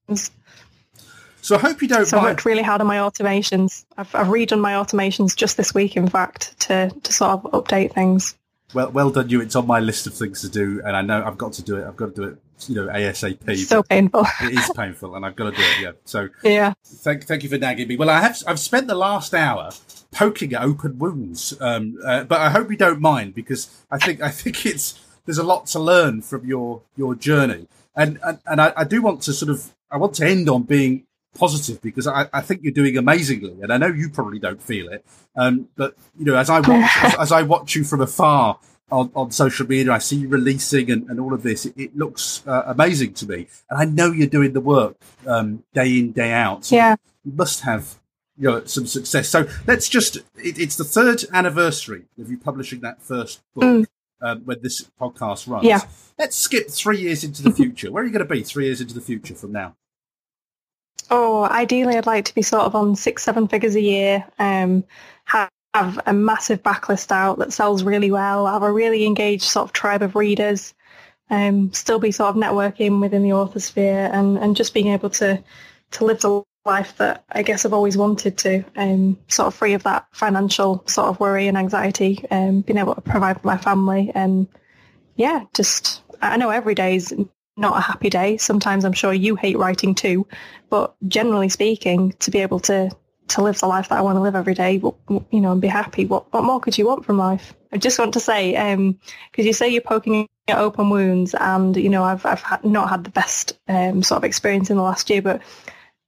So I hope you don't. So mind. I worked really hard on my automations. I've, I've redone my automations just this week, in fact, to to sort of update things. Well, well done you. It's on my list of things to do, and I know I've got to do it. I've got to do it, you know, ASAP. So painful. it is painful, and I've got to do it. Yeah. So yeah. Thank, thank you for nagging me. Well, I have. I've spent the last hour poking at open wounds, um, uh, but I hope you don't mind because I think I think it's there's a lot to learn from your your journey, and and, and I, I do want to sort of I want to end on being positive because I, I, think you're doing amazingly, and I know you probably don't feel it. Um, but you know, as I watch, as, as, I watch you from afar on, on social media, I see you releasing and, and all of this. It, it looks uh, amazing to me, and I know you're doing the work um, day in day out. So yeah, you must have you know some success. So let's just. It, it's the third anniversary of you publishing that first book. Mm. Um, when this podcast runs, yeah. Let's skip three years into the future. Where are you going to be three years into the future from now? Oh, ideally, I'd like to be sort of on six, seven figures a year. Um, have, have a massive backlist out that sells really well. Have a really engaged sort of tribe of readers. Um, still be sort of networking within the author sphere and, and just being able to to live the life that I guess I've always wanted to, um, sort of free of that financial sort of worry and anxiety, um, being able to provide for my family and yeah, just I know every day is not a happy day. Sometimes I'm sure you hate writing too, but generally speaking, to be able to to live the life that I want to live every day, you know, and be happy. What what more could you want from life? I just want to say, because um, you say you're poking at open wounds, and you know, I've I've had, not had the best um, sort of experience in the last year, but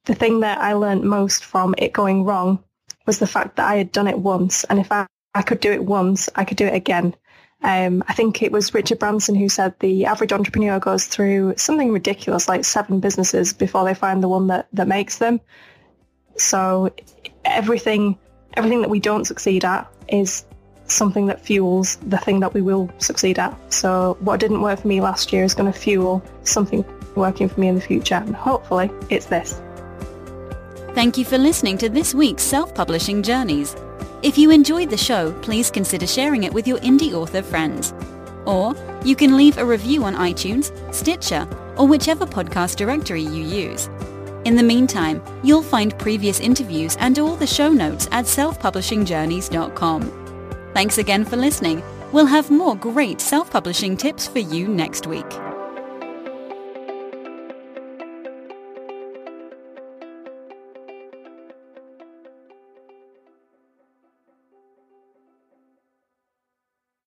the thing that I learned most from it going wrong was the fact that I had done it once, and if I, I could do it once, I could do it again. Um, I think it was Richard Branson who said the average entrepreneur goes through something ridiculous like seven businesses before they find the one that, that makes them. So everything everything that we don't succeed at is something that fuels the thing that we will succeed at. So what didn't work for me last year is going to fuel something working for me in the future. And hopefully it's this. Thank you for listening to this week's Self-Publishing Journeys. If you enjoyed the show, please consider sharing it with your indie author friends. Or you can leave a review on iTunes, Stitcher, or whichever podcast directory you use. In the meantime, you'll find previous interviews and all the show notes at selfpublishingjourneys.com. Thanks again for listening. We'll have more great self-publishing tips for you next week.